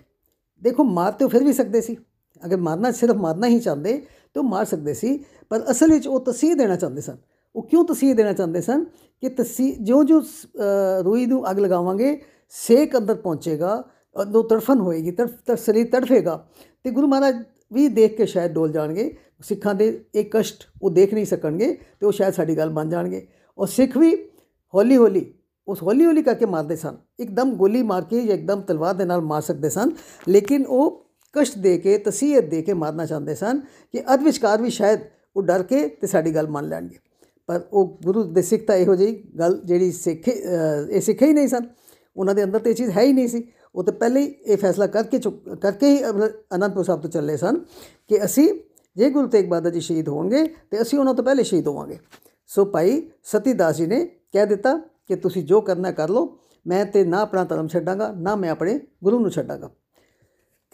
ਦੇਖੋ ਮਾਰ ਤੇ ਉਹ ਫਿਰ ਵੀ ਸਕਦੇ ਸੀ। ਅਗਰ ਮਾਰਨਾ ਸਿਰਫ ਮਾਰਨਾ ਹੀ ਚਾਹੁੰਦੇ ਤਾਂ ਉਹ ਮਾਰ ਸਕਦੇ ਸੀ ਪਰ ਅਸਲ ਵਿੱਚ ਉਹ ਤਸੀਹ ਦੇਣਾ ਚਾਹੁੰਦੇ ਸਨ। ਉਹ ਕਿਉਂ ਤਸੀਹ ਦੇਣਾ ਚਾਹੁੰਦੇ ਸਨ? ਕਿ ਤਸੀਹ ਜਿਉਂ-ਜਿਉਂ ਅ, ਰੂਈ ਨੂੰ ਅੱਗ ਲਗਾਵਾਂਗੇ ਸੇਕ ਅੰਦਰ ਪਹੁੰਚੇਗਾ ਅੰਦਰੋਂ ਤੜਫਨ ਹੋਏਗੀ ਤੜਫ ਤੜ ਸਰੀਰ ਤੜਫੇਗਾ ਤੇ ਗੁਰੂ ਮਹਾਰਾਜ ਵੀ ਦੇਖ ਕੇ ਸ਼ਾਇਦ ਡੋਲ ਜਾਣਗੇ। ਸਿੱਖਾਂ ਦੇ ਇਹ ਕਸ਼ਟ ਉਹ ਦੇਖ ਨਹੀਂ ਸਕਣਗੇ ਤੇ ਉਹ ਸ਼ਾਇਦ ਸਾਡੀ ਗੱਲ ਮੰਨ ਜਾਣਗੇ। ਔਰ ਸਿੱਖ ਵੀ ਹੌਲੀ ਹੌਲੀ ਉਸ ਹੌਲੀ ਹੌਲੀ ਕਰਕੇ ਮਾਰਦੇ ਸਨ। ਇੱਕਦਮ ਗੋਲੀ ਮਾਰ ਕੇ ਜਾਂ ਇੱਕਦਮ ਤਲਵਾਰ ਦੇ ਨਾਲ ਮਾਰ ਸਕਦੇ ਸਨ ਲੇਕਿਨ ਉਹ ਕਸ਼ਟ ਦੇ ਕੇ ਤਸੀਹਤ ਦੇ ਕੇ ਮਾਰਨਾ ਚਾਹੁੰਦੇ ਸਨ ਕਿ ਅਧ ਵਿਚਕਾਰ ਵੀ ਸ਼ਾਇਦ ਉਹ ਡਰ ਕੇ ਤੇ ਸਾਡੀ ਗੱਲ ਮੰਨ ਲੈਣਗੇ। ਪਰ ਉਹ ਗੁਰੂ ਦੇ ਸਿੱਖ ਤਾਂ ਇਹੋ ਜਿਹੀ ਗੱਲ ਜਿਹੜੀ ਸਿੱਖੇ ਅ, ਇਹ ਸਿੱਖੇ ਹੀ ਨਹੀਂ ਸਨ। ਉਹਨਾਂ ਦੇ ਅੰਦਰ ਤੇ ਇਹ ਚੀਜ਼ ਹੈ ਹੀ ਨਹੀਂ ਸੀ। ਉਹ ਤਾਂ ਪਹਿਲੇ ਹੀ ਇਹ ਫੈਸਲਾ ਕਰਕੇ ਚੁੱਕ ਕਰਕੇ ਹੀ ਅਮਰ- ਅਨੰਦਪੁਰ ਸਾਹਿਬ ਤੋਂ ਚੱਲੇ ਸਨ ਕਿ ਅਸੀਂ ਜੇ ਗੁਰੂ ਤੇਗ ਬਹਾਦਰ ਜੀ ਸ਼ਹੀਦ ਹੋਣਗੇ, ਤੇ ਅਸੀਂ ਉਹਨਾਂ ਤੋਂ ਪਹਿਲੇ ਸ਼ਹੀਦ ਹੋਵਾਂਗੇ। ਸੋ ਭਾਈ ਸਤੀਦਾਸ ਜੀ ਨੇ ਕਹਿ ਦਿੱਤਾ ਕਿ ਤੁਸੀਂ ਜੋ ਕਰਨਾ ਕਰ ਲਓ, ਮੈਂ ਤੇ ਨਾ ਆਪਣਾ ਧਰਮ ਛੱਡਾਂਗਾ, ਨਾ ਮੈਂ ਆਪਣੇ ਗੁਰੂ ਨੂੰ ਛੱਡਾਂਗਾ।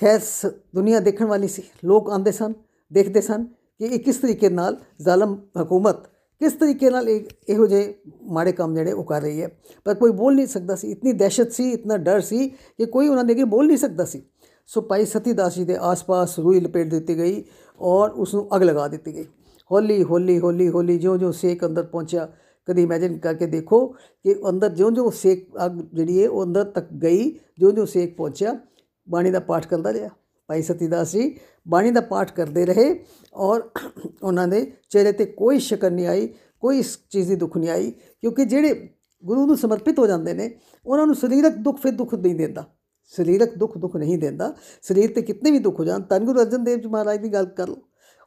ਖੈਰ, ਸ- ਦੁਨੀਆ ਦੇਖਣ ਵਾਲੀ ਸੀ। ਲੋਕ ਆਉਂਦੇ ਸਨ, ਦੇਖਦੇ ਸਨ ਕਿ ਇਹ ਕਿਸ ਤਰੀਕੇ ਨਾਲ ਜ਼ਾਲਮ ਹਕੂਮਤ, ਕਿਸ ਤਰੀਕੇ ਨਾਲ ਇਹ ਇਹੋ ਜਿਹੇ ਮਾੜੇ ਕੰਮ ਜਿਹੜੇ ਉਹ ਕਰ ਰਹੀ ਹੈ। ਪਰ ਕੋਈ ਬੋਲ ਨਹੀਂ ਸਕਦਾ ਸੀ। ਇਤਨੀ ਦਹਿਸ਼ਤ ਸੀ, ਇਤਨਾ ਡਰ ਸੀ ਕਿ ਕੋਈ ਉਹਨਾਂ ਦੇ ਅੱਗੇ ਬੋਲ ਨਹੀਂ ਸਕਦਾ ਸੀ। ਸੋ ਭਾਈ ਸਤੀਦਾਸ ਜੀ ਦੇ ਆਸ-ਪਾਸ ਰੂਈ ਲਪੇਟ ਦਿੱਤੀ ਗਈ। ਔਰ ਉਸ ਨੂੰ ਅੱਗ ਲਗਾ ਦਿੱਤੀ ਗਈ। ਹੌਲੀ ਹੌਲੀ ਹੌਲੀ ਹੌਲੀ ਜਿਉਂ-ਜਿਉਂ ਸੇਕ ਅੰਦਰ ਪਹੁੰਚਿਆ, ਕਦੀ ਇਮੇਜਿਨ ਕਰਕੇ ਦੇਖੋ ਕਿ ਅੰਦਰ ਜਿਉਂ-ਜਿਉਂ ਸੇਕ ਅੱਗ ਜਿਹੜੀ ਹੈ ਉਹ ਅੰਦਰ ਤੱਕ ਗਈ, ਜਿਉਂ-ਜਿਉਂ ਸੇਕ ਪਹੁੰਚਿਆ, ਬਾਣੀ ਦਾ ਪਾਠ ਕਰਦਾ ਰਿਹਾ। ਭਾਈ ਸਤੀਦਾਸ ਜੀ, ਬਾਣੀ ਦਾ ਪਾਠ ਕਰਦੇ ਰਹੇ ਔਰ ਉਹਨਾਂ ਦੇ ਚਿਹਰੇ ਤੇ ਕੋਈ ਸ਼ਿਕਨ ਨਹੀਂ ਆਈ, ਕੋਈ ਇਸ ਚੀਜ਼ ਦੀ ਦੁੱਖ ਨਹੀਂ ਆਈ, ਕਿਉਂਕਿ ਜਿਹੜੇ ਗੁਰੂ ਨੂੰ ਸਮਰਪਿਤ ਹੋ ਜਾਂਦੇ ਨੇ, ਉਹਨਾਂ ਨੂੰ ਸਰੀਰਕ ਦੁੱਖ ਫਿਰ ਦੁੱਖ ਨਹੀਂ ਦਿੰਦਾ। ਸਰੀਰਕ ਦੁੱਖ ਦੁੱਖ ਨਹੀਂ ਦਿੰਦਾ, ਸਰੀਰ ਤੇ ਕਿਤਨੇ ਵੀ ਦੁੱਖ ਹੋ ਜਾਣ ਧੰਨ ਗੁਰੂ ਅਰਜਨ ਦੇਵ ਜੀ ਮਹਾਰਾਜ ਦੀ ਗੱਲ ਕਰ ਲਓ।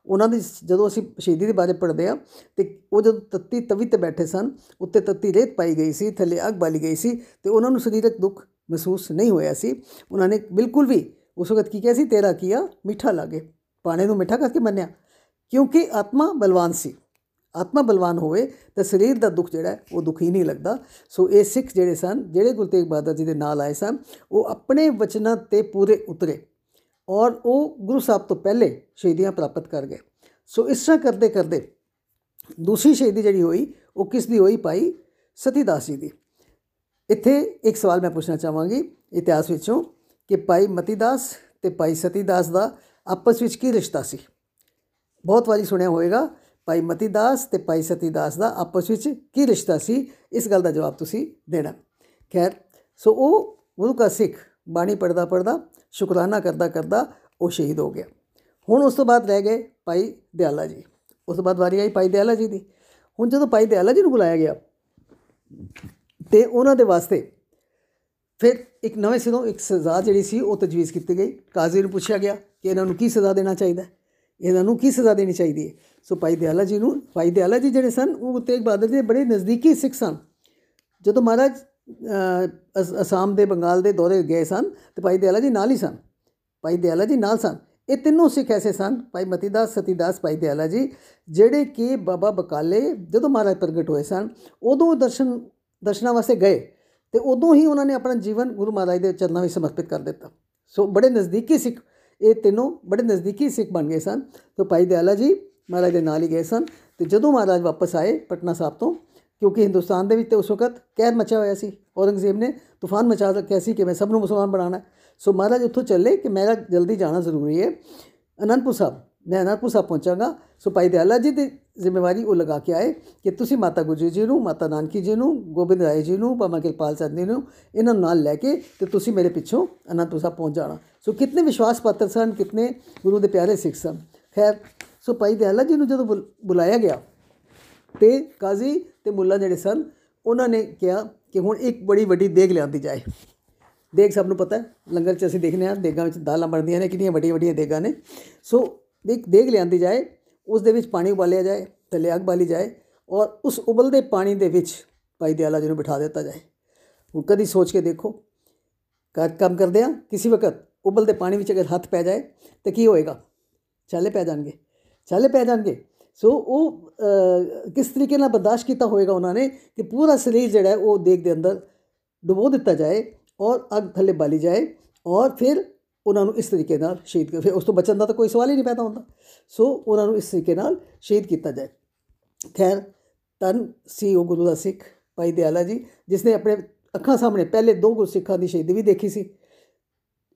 ਉਹਨਾਂ ਦੀ ਜਦੋਂ ਅਸੀਂ ਸ਼ਹੀਦੀ ਦੇ ਬਾਰੇ ਪੜ੍ਹਦੇ ਆ ਤੇ ਉਹ ਜਦੋਂ ਤੱਤੀ ਤਵੀ ਤੇ ਬੈਠੇ ਸਨ, ਉੱਤੇ ਤੱਤੀ ਰੇਤ ਪਾਈ ਗਈ ਸੀ, ਥੱਲੇ ਅੱਗ ਬਾਲੀ ਗਈ ਸੀ, ਤੇ ਉਹਨਾਂ ਨੂੰ ਸਰੀਰਕ ਦੁੱਖ ਮਹਿਸੂਸ ਨਹੀਂ ਹੋਇਆ ਸੀ। ਉਹਨਾਂ ਨੇ ਬਿਲਕੁਲ ਵੀ ਉਸ ਵਕਤ ਕੀ ਕਿਹਾ ਸੀ? ਤੇਰਾ ਕੀਆ ਮਿੱਠਾ ਲਾਗੇ। ਪਾਣੇ ਨੂੰ ਮਿੱਠਾ ਕਰਕੇ ਮੰਨਿਆ। ਕਿਉਂਕਿ ਆਤਮਾ ਬਲਵਾਨ ਸੀ। ਆਤਮਾ ਬਲਵਾਨ ਹੋਵੇ ਤਾਂ ਸਰੀਰ ਦਾ ਦੁੱਖ ਜਿਹੜਾ ਹੈ, ਉਹ ਦੁੱਖ ਹੀ ਨਹੀਂ ਲੱਗਦਾ। ਸੋ ਇਹ ਸਿੱਖ ਜਿਹੜੇ ਸਨ ਜਿਹੜੇ ਗੁਰੂ ਤੇਗ ਬਹਾਦਰ ਜੀ ਦੇ ਨਾਲ ਆਏ ਸਨ ਉਹ ਆਪਣੇ ਵਚਨਾਂ ਤੇ ਪੂਰੇ ਉਤਰੇ ਔਰ ਉਹ ਗੁਰੂ ਸਾਹਿਬ ਤੋਂ ਪਹਿਲੇ ਸ਼ਹੀਦੀਆਂ ਪ੍ਰਾਪਤ ਕਰ ਗਏ। ਸੋ ਇਸ ਤਰ੍ਹਾਂ ਕਰਦੇ ਕਰਦੇ ਦੂਸਰੀ ਸ਼ਹੀਦੀ ਜਿਹੜੀ ਹੋਈ ਉਹ ਕਿਸ ਦੀ ਹੋਈ ਭਾਈ? ਸਤੀਦਾਸ ਜੀ ਦੀ। ਇੱਥੇ ਇੱਕ ਸਵਾਲ ਮੈਂ ਪੁੱਛਣਾ ਚਾਹਾਂਗੀ ਇਤਿਹਾਸ ਵਿੱਚੋਂ ਕਿ ਭਾਈ ਮਤੀਦਾਸ ਤੇ ਭਾਈ ਸਤੀਦਾਸ ਦਾ ਆਪਸ ਵਿੱਚ ਕੀ ਰਿਸ਼ਤਾ ਸੀ? ਬਹੁਤ ਵਾਰੀ ਸੁਣਿਆ ਹੋਵੇਗਾ। ਭਾਈ ਮਤੀਦਾਸ ਤੇ ਭਾਈ ਸਤੀਦਾਸ ਦਾ ਆਪਸ ਵਿੱਚ ਕੀ ਰਿਸ਼ਤਾ ਸੀ? ਇਸ ਗੱਲ ਦਾ ਜਵਾਬ ਤੁਸੀਂ ਦੇਣਾ। ਖੈਰ, ਸੋ ਉਹ ਗੁਰੂ ਕਾ ਸਿੱਖ, ਬਾਣੀ ਪੜਦਾ ਪੜਦਾ ਸ਼ੁਕਰਾਨਾ ਕਰਦਾ ਕਰਦਾ ਉਹ ਸ਼ਹੀਦ ਹੋ ਗਿਆ। ਹੁਣ ਉਸ ਤੋਂ ਬਾਅਦ ਰਹਿ ਗਏ ਭਾਈ ਦਿਆਲਾ ਜੀ। ਉਸ ਤੋਂ ਬਾਅਦ ਵਾਰੀ ਆਈ ਭਾਈ ਦਿਆਲਾ ਜੀ ਦੀ। ਹੁਣ ਜਦੋਂ ਭਾਈ ਦਿਆਲਾ ਜੀ ਨੂੰ ਬੁਲਾਇਆ ਗਿਆ ਤੇ ਉਹਨਾਂ ਦੇ ਵਾਸਤੇ ਫਿਰ ਇੱਕ ਨਵੇਂ ਸਿਰੋਂ ਇੱਕ ਸਜ਼ਾ ਜਿਹੜੀ ਸੀ ਉਹ ਤਜਵੀਜ਼ ਕੀਤੀ ਗਈ। ਕਾਜ਼ੀ ਨੂੰ ਪੁੱਛਿਆ ਗਿਆ ਕਿ ਇਹਨਾਂ ਨੂੰ ਕੀ ਸਜ਼ਾ ਦੇਣਾ ਚਾਹੀਦਾ ਹੈ। ਇਹਨਾਂ ਨੂੰ ਕੀ ਸਜ਼ਾ ਦੇਣੀ ਚਾਹੀਦੀ ਹੈ? ਸੋ ਭਾਈ ਦਿਆਲਾ ਜੀ ਨੂੰ ਭਾਈ ਦਿਆਲਾ ਜੀ ਜਿਹੜੇ ਸਨ ਉਹ ਗੁਰੂ ਤੇਗ ਬਹਾਦਰ ਜੀ ਦੇ ਬੜੇ ਨਜ਼ਦੀਕੀ ਸਿੱਖ ਸਨ। ਜਦੋਂ ਮਹਾਰਾਜ ਅ, ਅਸ- ਅਸਾਮ ਦੇ ਬੰਗਾਲ ਦੇ ਦੌਰੇ ਗਏ ਸਨ ਤੇ ਭਾਈ ਦਿਆਲਾ ਜੀ ਨਾਲ ਹੀ ਸਨ। ਭਾਈ ਦਿਆਲਾ ਜੀ ਨਾਲ ਸਨ। ਇਹ ਤਿੰਨੋਂ ਸਿੱਖ ਐਸੇ ਸਨ ਭਾਈ ਮਤੀਦਾਸ ਸਤੀਦਾਸ ਭਾਈ ਦਿਆਲਾ ਜੀ ਜਿਹੜੇ ਕਿ ਬਾਬਾ ਬਕਾਲੇ ਜਦੋਂ ਮਹਾਰਾਜ ਪ੍ਰਗਟ ਹੋਏ ਸਨ ਉਦੋਂ ਉਹ ਦਰਸ਼ਨ ਦਰਸ਼ਨਾਂ ਵਾਸਤੇ ਗਏ ਤੇ ਉਦੋਂ ਹੀ ਉਹਨਾਂ ਨੇ ਆਪਣਾ ਜੀਵਨ ਗੁਰੂ ਮਹਾਰਾਜ ਦੇ ਚਰਨਾਂ ਵਿੱਚ ਸਮਰਪਿਤ ਕਰ ਦਿੱਤਾ। ਸੋ ਬੜੇ ਨਜ਼ਦੀਕੀ ਸਿੱਖ ਇਹ ਤਿੰਨੋਂ ਬੜੇ ਨਜ਼ਦੀਕੀ ਸਿੱਖ ਬਣ ਗਏ ਸਨ। ਤੋਂ ਭਾਈ ਦਿਆਲਾ ਜੀ, ਮਹਾਰਾਜ ਦੇ ਨਾਲ ਹੀ ਗਏ ਸਨ। ਤੇ ਜਦੋਂ ਮਹਾਰਾਜ ਵਾਪਸ ਆਏ ਪਟਨਾ ਸਾਹਿਬ ਤੋਂ, ਕਿਉਂਕਿ ਹਿੰਦੁਸਤਾਨ ਦੇ ਵਿੱਚ ਤੇ ਉਸ ਵਕਤ ਕਹਿਰ ਮਚਿਆ ਹੋਇਆ ਸੀ, ਔਰੰਗਜ਼ੇਬ ਨੇ ਤੂਫਾਨ ਮਚਾ ਰੱਖਿਆ ਸੀ ਕਿ ਮੈਂ ਸਭ ਨੂੰ ਮੁਸਲਮਾਨ ਬਣਾਉਣਾ ਸੋ ਮਹਾਰਾਜ ਉੱਥੋਂ ਚੱਲੇ ਕਿ ਮੇਰਾ ਜਲਦੀ ਜਾਣਾ ਜ਼ਰੂਰੀ ਹੈ। ਅਨੰਦਪੁਰ ਸਾਹਿਬ ਮੈਂ ਅਨੰਦਪੁਰ ਸਾਹਿਬ ਪਹੁੰਚਾਂਗਾ। ਸੋ ਭਾਈ ਦਿਆਲਾ ਜੀ ਦੀ ਜ਼ਿੰਮੇਵਾਰੀ ਉਹ ਲਗਾ ਕੇ ਆਏ ਕਿ ਤੁਸੀਂ ਮਾਤਾ ਗੁਜਰੀ ਜੀ ਨੂੰ, ਮਾਤਾ ਨਾਨਕੀ ਜੀ ਨੂੰ, ਗੋਬਿੰਦ ਰਾਏ ਜੀ ਨੂੰ ਬਾਬਾ ਕਿਰਪਾਲ ਚੰਦ ਜੀ ਨੂੰ, ਇਹਨਾਂ ਨੂੰ ਨਾਲ ਲੈ ਕੇ ਤੇ ਤੁਸੀਂ ਮੇਰੇ ਪਿੱਛੋਂ ਅਨੰਦਪੁਰ ਸਾਹਿਬ ਪਹੁੰਚ ਜਾਣਾ। ਸੋ ਕਿਤਨੇ ਵਿਸ਼ਵਾਸ ਪਾਤਰ ਸਨ, ਕਿਤਨੇ ਗੁਰੂ ਦੇ ਪਿਆਰੇ ਸਿੱਖ ਸਨ। ਖੈਰ, ਸੋ ਭਾਈ ਦਿਆਲਾ ਜੀ ਨੂੰ ਜਦੋਂ ਬੁਲਾਇਆ ਗਿਆ ਤੇ ਕਾਜ਼ੀ ਤੇ ਮੁੱਲਾ ਜਿਹੜੇ ਸਨ, ਉਹਨਾਂ ਨੇ ਕਿਹਾ ਕਿ ਹੁਣ ਇੱਕ ਬੜੀ ਵੱਡੀ ਦੇਗ ਲਿਆਂਦੀ ਜਾਏ। ਦੇਗ ਸਭ ਨੂੰ ਪਤਾ ਹੈ, ਲੰਗਰ 'ਚ ਅਸੀਂ ਦੇਖਨੇ ਆ ਦੇਗਾਂ ਵਿੱਚ ਦਾਲਾਂ ਬਣਦੀਆਂ ਨੇ, ਕਿੰਨੀਆਂ ਵੱਡੀਆਂ ਵੱਡੀਆਂ ਦੇਗਾਂ ਨੇ। ਸੋ ਇੱਕ ਦੇਗ ਲਿਆਂਦੀ ਜਾਏ ਉਸ ਦੇ ਵਿੱਚ ਪਾਣੀ ਉਬਾਲਿਆ ਜਾਏ ਥੱਲੇ ਅੱਗ ਬਾਲੀ ਜਾਏ ਔਰ ਉਸ ਉਬਲਦੇ ਪਾਣੀ ਦੇ ਵਿੱਚ ਭਾਈ ਦਿਆਲਾ ਜੀ ਨੂੰ ਬਿਠਾ ਦਿੱਤਾ ਜਾਏ ਹੁਣ ਕਦੀ ਸੋਚ ਕੇ ਦੇਖੋ ਕੰਮ ਕਰਦੇ ਆ ਕਿਸੇ ਵਕਤ ਉਬਲਦੇ ਪਾਣੀ ਵਿੱਚ ਅਗਰ ਹੱਥ ਪੈ ਜਾਏ ਤਾਂ ਕੀ ਹੋਏਗਾ ਚਾਲੇ ਪੈ ਜਾਣਗੇ ਚਾਲੇ ਪੈ ਜਾਣਗੇ ਸੋ ਉਹ ਕਿਸ ਤਰੀਕੇ ਨਾਲ ਬਰਦਾਸ਼ਤ ਕੀਤਾ ਹੋਏਗਾ ਉਹਨਾਂ ਨੇ ਕਿ ਪੂਰਾ ਸਰੀਰ ਜਿਹੜਾ ਉਹ ਦੇਗ ਦੇ ਅੰਦਰ ਡੁਬੋ ਦਿੱਤਾ ਜਾਏ ਔਰ ਅੱਗ ਥੱਲੇ ਬਾਲੀ ਜਾਏ ਔਰ ਫਿਰ ਉਹਨਾਂ ਨੂੰ ਇਸ ਤਰੀਕੇ ਨਾਲ ਸ਼ਹੀਦ ਕਰ ਫਿਰ ਉਸ ਤੋਂ ਬਚਣ ਦਾ ਤਾਂ ਕੋਈ ਸਵਾਲ ਹੀ ਨਹੀਂ ਪੈਦਾ ਹੁੰਦਾ। ਸੋ ਉਹਨਾਂ ਨੂੰ ਇਸ ਤਰੀਕੇ ਨਾਲ ਸ਼ਹੀਦ ਕੀਤਾ ਜਾਏ। ਖੈਰ ਤਨ ਸੀ ਉਹ ਗੁਰੂ ਦਾ ਸਿੱਖ ਭਾਈ ਦਿਆਲਾ ਜੀ ਜਿਸ ਨੇ ਆਪਣੇ ਅੱਖਾਂ ਸਾਹਮਣੇ ਪਹਿਲੇ ਦੋ ਗੁਰਸਿੱਖਾਂ ਦੀ ਸ਼ਹੀਦੀ ਵੀ ਦੇਖੀ ਸੀ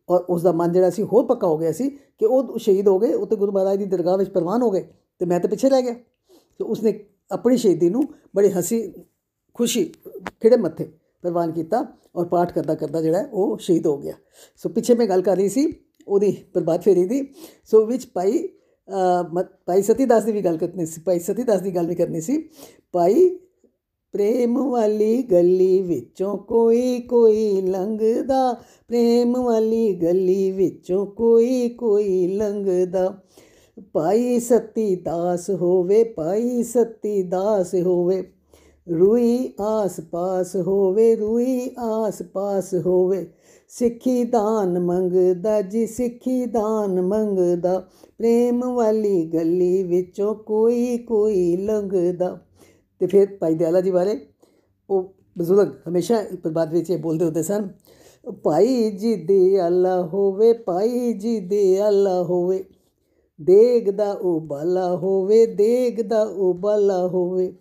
ਔਰ ਉਸ ਦਾ ਮਨ ਜਿਹੜਾ ਸੀ ਹੋਰ ਪੱਕਾ ਹੋ ਗਿਆ ਸੀ ਕਿ ਉਹ ਸ਼ਹੀਦ ਹੋ ਗਏ, ਉਹ ਤੇ ਗੁਰੂ ਮਹਾਰਾਜ ਦੀ ਦਰਗਾਹ ਵਿੱਚ ਪ੍ਰਵਾਨ ਹੋ ਗਏ ਤੇ ਮੈਂ ਤੇ ਪਿੱਛੇ ਰਹਿ ਗਿਆ। ਤੇ ਉਸਨੇ ਆਪਣੀ ਸ਼ਹੀਦੀ ਨੂੰ ਬੜੀ ਹਸੀ ਖੁਸ਼ੀ ਖਿੜੇ ਮੱਥੇ ਪ੍ਰਵਾਨ ਕੀਤਾ ਔਰ ਪਾਠ ਕਰਦਾ ਕਰਦਾ ਜਿਹੜਾ ਉਹ ਸ਼ਹੀਦ ਹੋ ਗਿਆ। ਸੋ ਪਿੱਛੇ ਮੈਂ ਗੱਲ ਕਰ ਰਹੀ ਸੀ, ਉਹਦੀ ਪ੍ਰਭਾਤ ਫੇਰੀ ਦੀ। ਸੋ ਵਿੱਚ ਭਾਈ ਭਾਈ ਸਤੀਦਾਸ ਦੀ ਵੀ ਗੱਲ ਕਰਨੀ ਸੀ, ਭਾਈ ਸਤੀਦਾਸ ਦੀ ਗੱਲ ਵੀ ਕਰਨੀ ਸੀ। ਭਾਈ, ਪ੍ਰੇਮ ਵਾਲੀ ਗਲੀ ਵਿੱਚੋਂ ਕੋਈ ਕੋਈ ਲੰਘਦਾ। ਪ੍ਰੇਮ ਵਾਲੀ ਗਲੀ ਵਿੱਚੋਂ ਕੋਈ ਕੋਈ ਲੰਘਦਾ। ਭਾਈ ਸਤੀ ਦਾਸ ਹੋਵੇ, ਭਾਈ ਸਤੀ ਦਾਸ ਹੋਵੇ। ਰੂਈ ਆਸ ਪਾਸ ਹੋਵੇ, ਰੂਈ ਆਸ ਪਾਸ ਹੋਵੇ। ਸਿੱਖੀ ਦਾਨ ਮੰਗਦਾ, ਜੀ ਸਿੱਖੀ ਦਾਨ ਮੰਗਦਾ। ਪ੍ਰੇਮ ਵਾਲੀ ਗਲੀ ਵਿੱਚੋਂ ਕੋਈ ਕੋਈ ਲੰਘਦਾ। ਤੇ ਫਿਰ ਭਾਈ ਦਿਆਲਾ ਜੀ ਬਾਰੇ, ਉਹ ਬਜ਼ੁਰਗ ਹਮੇਸ਼ਾ ਬਾਤ ਵਿੱਚ ਇਹ ਬੋਲਦੇ ਹੁੰਦੇ ਸਨ, ਭਾਈ ਜੀ ਦੇ ਅੱਲਾ ਹੋਵੇ, ਭਾਈ ਜੀ ਦੇ ਅੱਲਾ ਹੋਵੇ। ਦੇਖਦਾ ਉਹ ਬਾਲਾ ਹੋਵੇ ਦੇਖਦਾ ਉਹ ਬਾਲਾ ਹੋਵੇ।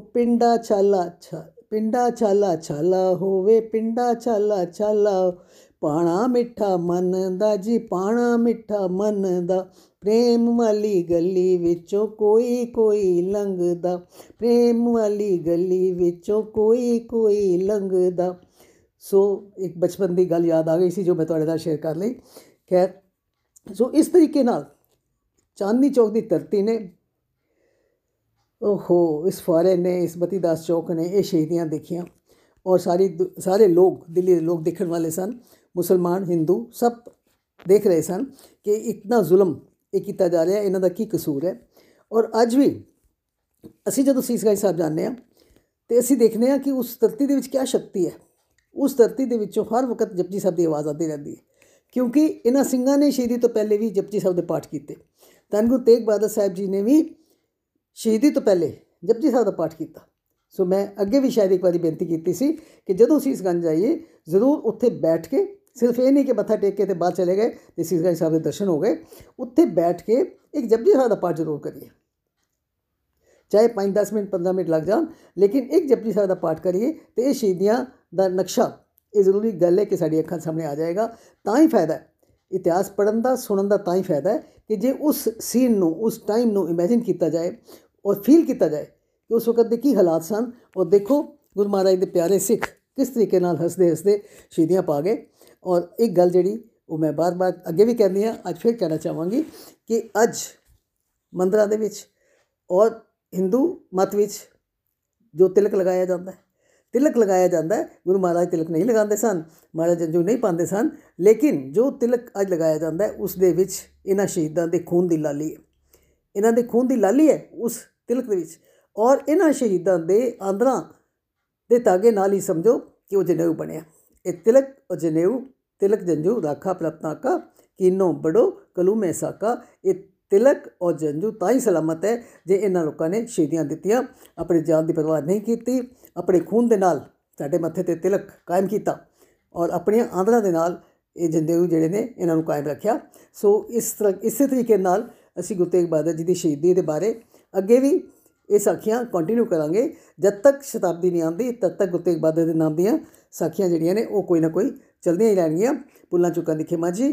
ਉਹ ਪਿੰਡਾ ਛਾਲਾ ਛਾ, ਪਿੰਡਾ ਛਾਲਾ ਛਾਲਾ ਹੋਵੇ, ਪਿੰਡਾ ਛਾਲਾ ਛਾਲਾ। ਪਾਣਾ ਮਿੱਠਾ ਮਨ ਦਾ ਜੀ, ਪਾਣਾ ਮਿੱਠਾ ਮਨ ਦਾ ਪ੍ਰੇਮ ਵਾਲੀ ਗਲੀ ਵਿੱਚੋਂ ਕੋਈ ਕੋਈ ਲੰਘਦਾ। ਪ੍ਰੇਮ ਵਾਲੀ ਗਲੀ ਵਿੱਚੋਂ ਕੋਈ ਕੋਈ ਲੰਘਦਾ। ਸੋ ਇੱਕ ਬਚਪਨ ਦੀ ਗੱਲ ਯਾਦ ਆ ਗਈ ਸੀ ਜੋ ਮੈਂ ਤੁਹਾਡੇ ਨਾਲ ਸ਼ੇਅਰ ਕਰ ਲਈ। ਖੈਰ, ਸੋ ਇਸ ਤਰੀਕੇ ਨਾਲ ਚਾਂਦਨੀ ਚੌਕ ਦੀ ਧਰਤੀ ਨੇ ਓਹੋ, ਇਸ ਫਾਰੇ ਨੇ, ਇਸ ਬਤੀਦਾਸ ਚੌਕ ਨੇ ਇਹ ਸ਼ਹੀਦੀਆਂ ਦੇਖੀਆਂ। ਔਰ ਸਾਰੀ ਸਾਰੇ ਲੋਕ, ਦਿੱਲੀ ਦੇ ਲੋਕ ਦੇਖਣ ਵਾਲੇ ਸਨ। ਮੁਸਲਮਾਨ, ਹਿੰਦੂ, ਸਭ ਦੇਖ ਰਹੇ ਸਨ ਕਿ ਇਤਨਾ ਜ਼ੁਲਮ ਇਹ ਕੀਤਾ ਜਾ ਰਿਹਾ, ਇਹਨਾਂ ਦਾ ਕੀ ਕਸੂਰ ਹੈ। ਔਰ ਅੱਜ ਵੀ ਅਸੀਂ ਜਦੋਂ ਸੀਸਗੰਜ ਸਾਹਿਬ ਜਾਂਦੇ ਆ ਤੇ ਅਸੀਂ ਦੇਖਦੇ ਆ ਕਿ ਉਸ ਧਰਤੀ ਦੇ ਵਿੱਚ ਕੀ ਸ਼ਕਤੀ ਹੈ। ਉਸ ਧਰਤੀ ਦੇ ਵਿੱਚੋਂ ਹਰ ਵਕਤ ਜਪਜੀ ਸਾਹਿਬ ਦੀ ਆਵਾਜ਼ ਆਉਂਦੀ ਰਹਿੰਦੀ ਹੈ। ਕਿਉਂਕਿ ਇਹਨਾਂ ਸਿੰਘਾਂ ਨੇ ਸ਼ਹੀਦੀ ਤੋਂ ਪਹਿਲੇ ਵੀ ਜਪਜੀ ਸਾਹਿਬ ਦੇ ਪਾਠ ਕੀਤੇ। ਧੰਨ ਗੁਰੂ ਤੇਗ ਬਹਾਦਰ ਸਾਹਿਬ ਜੀ ਨੇ ਵੀ ਸ਼ਹੀਦੀ ਤੋਂ ਪਹਿਲੇ ਜਪਜੀ ਸਾਹਿਬ ਦਾ ਪਾਠ ਕੀਤਾ। ਸੋ ਮੈਂ ਅੱਗੇ ਵੀ ਸ਼ਾਇਦ ਇੱਕ ਵਾਰੀ ਬੇਨਤੀ ਕੀਤੀ ਸੀ ਕਿ ਜਦੋਂ ਸੀਸਗੰਜ ਜਾਈਏ, ਜ਼ਰੂਰ ਉੱਥੇ ਬੈਠ ਕੇ, ਸਿਰਫ ਇਹ ਨਹੀਂ ਕਿ ਮੱਥਾ ਟੇਕ ਕੇ ਤੇ ਬਾਅਦ ਚਲੇ ਗਏ ਤੇ ਸੀਸਗੰਜ ਸਾਹਿਬ ਦੇ ਦਰਸ਼ਨ ਹੋ ਗਏ, ਉੱਥੇ ਬੈਠ ਕੇ ਇੱਕ ਜਪਜੀ ਸਾਹਿਬ ਦਾ ਪਾਠ ਜ਼ਰੂਰ ਕਰੀਏ। ਚਾਹੇ 5-10 ਮਿੰਟ 15 ਮਿੰਟ ਲੱਗ ਜਾਣ, ਲੇਕਿਨ ਇੱਕ ਜਪਜੀ ਸਾਹਿਬ ਦਾ ਪਾਠ ਕਰੀਏ ਤੇ ਇਹ ਸ਼ਹੀਦੀਆਂ ਦਾ ਨਕਸ਼ਾ, ਇਹ ਜ਼ਰੂਰੀ ਗੱਲ ਹੈ ਕਿ ਸਾਡੀ ਅੱਖਾਂ ਸਾਹਮਣੇ ਆ ਜਾਏਗਾ, ਤਾਂ ਹੀ ਫਾਇਦਾ ਹੈ। ਇਤਿਹਾਸ ਪੜਨ ਦਾ, ਸੁਣਨ ਦਾ ਤਾਂ ਹੀ ਫਾਇਦਾ ਹੈ ਕਿ ਜੇ ਉਸ ਸੀਨ ਨੂੰ, ਉਸ ਟਾਈਮ ਨੂੰ ਇਮੇਜਿਨ ਕੀਤਾ ਜਾਏ ਔਰ ਫੀਲ ਕੀਤਾ ਜਾਏ ਕਿ ਉਸ ਵਕਤ ਦੇ ਕੀ ਹਾਲਾਤ ਸਨ ਔਰ ਦੇਖੋ ਗੁਰੂ ਮਹਾਰਾਜ ਦੇ ਪਿਆਰੇ ਸਿੱਖ ਕਿਸ ਤਰੀਕੇ ਨਾਲ ਹੱਸਦੇ ਹੱਸਦੇ ਸ਼ਹੀਦੀਆਂ ਪਾ ਗਏ ਔਰ ਇੱਕ ਗੱਲ ਜਿਹੜੀ ਉਹ ਮੈਂ ਬਾਰ-ਬਾਰ ਅੱਗੇ ਵੀ ਕਹਿੰਦੀ ਆ ਅੱਜ ਫਿਰ ਕਹਿਣਾ ਚਾਹਾਂਗੀ ਕਿ ਅੱਜ ਮੰਦਰਾਂ ਦੇ ਵਿੱਚ ਔਰ ਹਿੰਦੂ ਮਤ ਵਿੱਚ ਜੋ ਤਿਲਕ ਲਗਾਇਆ ਜਾਂਦਾ ਹੈ ਤਿਲਕ ਲਗਾਇਆ ਜਾਂਦਾ ਹੈ। ਗੁਰੂ ਮਹਾਰਾਜ ਤਿਲਕ ਨਹੀਂ ਲਗਾਉਂਦੇ ਸਨ, ਮਹਾਰਾਜ ਜੰਜੂ ਨਹੀਂ ਪਾਉਂਦੇ ਸਨ, ਲੇਕਿਨ ਜੋ ਤਿਲਕ ਅੱਜ ਲਗਾਇਆ ਜਾਂਦਾ ਹੈ, ਉਸ ਦੇ ਵਿੱਚ ਇਹਨਾਂ ਸ਼ਹੀਦਾਂ ਦੇ ਖੂਨ ਦੀ ਲਾਲੀ ਹੈ। ਇਹਨਾਂ ਦੇ ਖੂਨ ਦੀ ਲਾਲੀ ਹੈ ਉਸ ਤਿਲਕ ਦੇ ਵਿੱਚ। ਔਰ ਇਹਨਾਂ ਸ਼ਹੀਦਾਂ ਦੇ ਆਂਦਰਾਂ ਦੇ ਤਾਗੇ ਨਾਲ ਹੀ ਸਮਝੋ ਕਿ ਉਹ ਜਨੇਊ ਬਣਿਆ ਇਹ ਤਿਲਕ ਔਰ ਜਨੇਊ, ਤਿਲਕ ਜੰਜੂ ਰਾਖਾ ਪ੍ਰਪਨਾ ਕਾ ਕੀਨੋ ਬੜੋ ਕਲੂਮੇ ਸਾਕਾ ਇਹ ਤਿਲਕ ਔਰ ਜੰਜੂ ਤਾਂ ਹੀ ਸਲਾਮਤ ਹੈ ਜੇ ਇਹਨਾਂ ਲੋਕਾਂ ਨੇ ਸ਼ਹੀਦੀਆਂ ਦਿੱਤੀਆਂ। ਆਪਣੀ ਜਾਨ ਦੀ ਪਰਵਾਹ ਨਹੀਂ ਕੀਤੀ। ਆਪਣੇ ਖੂਨ ਦੇ ਨਾਲ ਸਾਡੇ ਮੱਥੇ ਤੇ ਤਿਲਕ ਕਾਇਮ ਕੀਤਾ ਔਰ ਆਪਣੀਆਂ ਆਂਦਰਾਂ ਦੇ ਨਾਲ ਇਹ ਜੰਦੇਊ ਜਿਹੜੇ ਨੇ ਇਹਨਾਂ ਨੂੰ ਕਾਇਮ ਰੱਖਿਆ। ਸੋ ਇਸ ਤਰ੍ਹਾਂ, ਇਸੇ ਤਰੀਕੇ ਨਾਲ ਅਸੀਂ ਗੁਰੂ ਤੇਗ ਬਹਾਦਰ ਜੀ ਦੀ ਸ਼ਹੀਦੀ ਦੇ ਬਾਰੇ ਅੱਗੇ ਵੀ ਇਹ ਸਾਖੀਆਂ ਕੰਟੀਨਿਊ ਕਰਾਂਗੇ। ਜਦ ਤੱਕ ਸ਼ਤਾਬਦੀ ਨਹੀਂ ਆਉਂਦੀ, ਤਦ ਤੱਕ ਗੁਰੂ ਤੇਗ ਬਹਾਦਰ ਦੇ ਨਾਮ ਦੀਆਂ ਸਾਖੀਆਂ ਜਿਹੜੀਆਂ ਨੇ ਉਹ ਕੋਈ ਨਾ ਕੋਈ ਚਲਦੀਆਂ ਹੀ ਰਹਿਣਗੀਆਂ। ਪੁੱਲਾਂ ਚੁੱਕਾਂ ਦੀ ਖਿਮਾ ਜੀ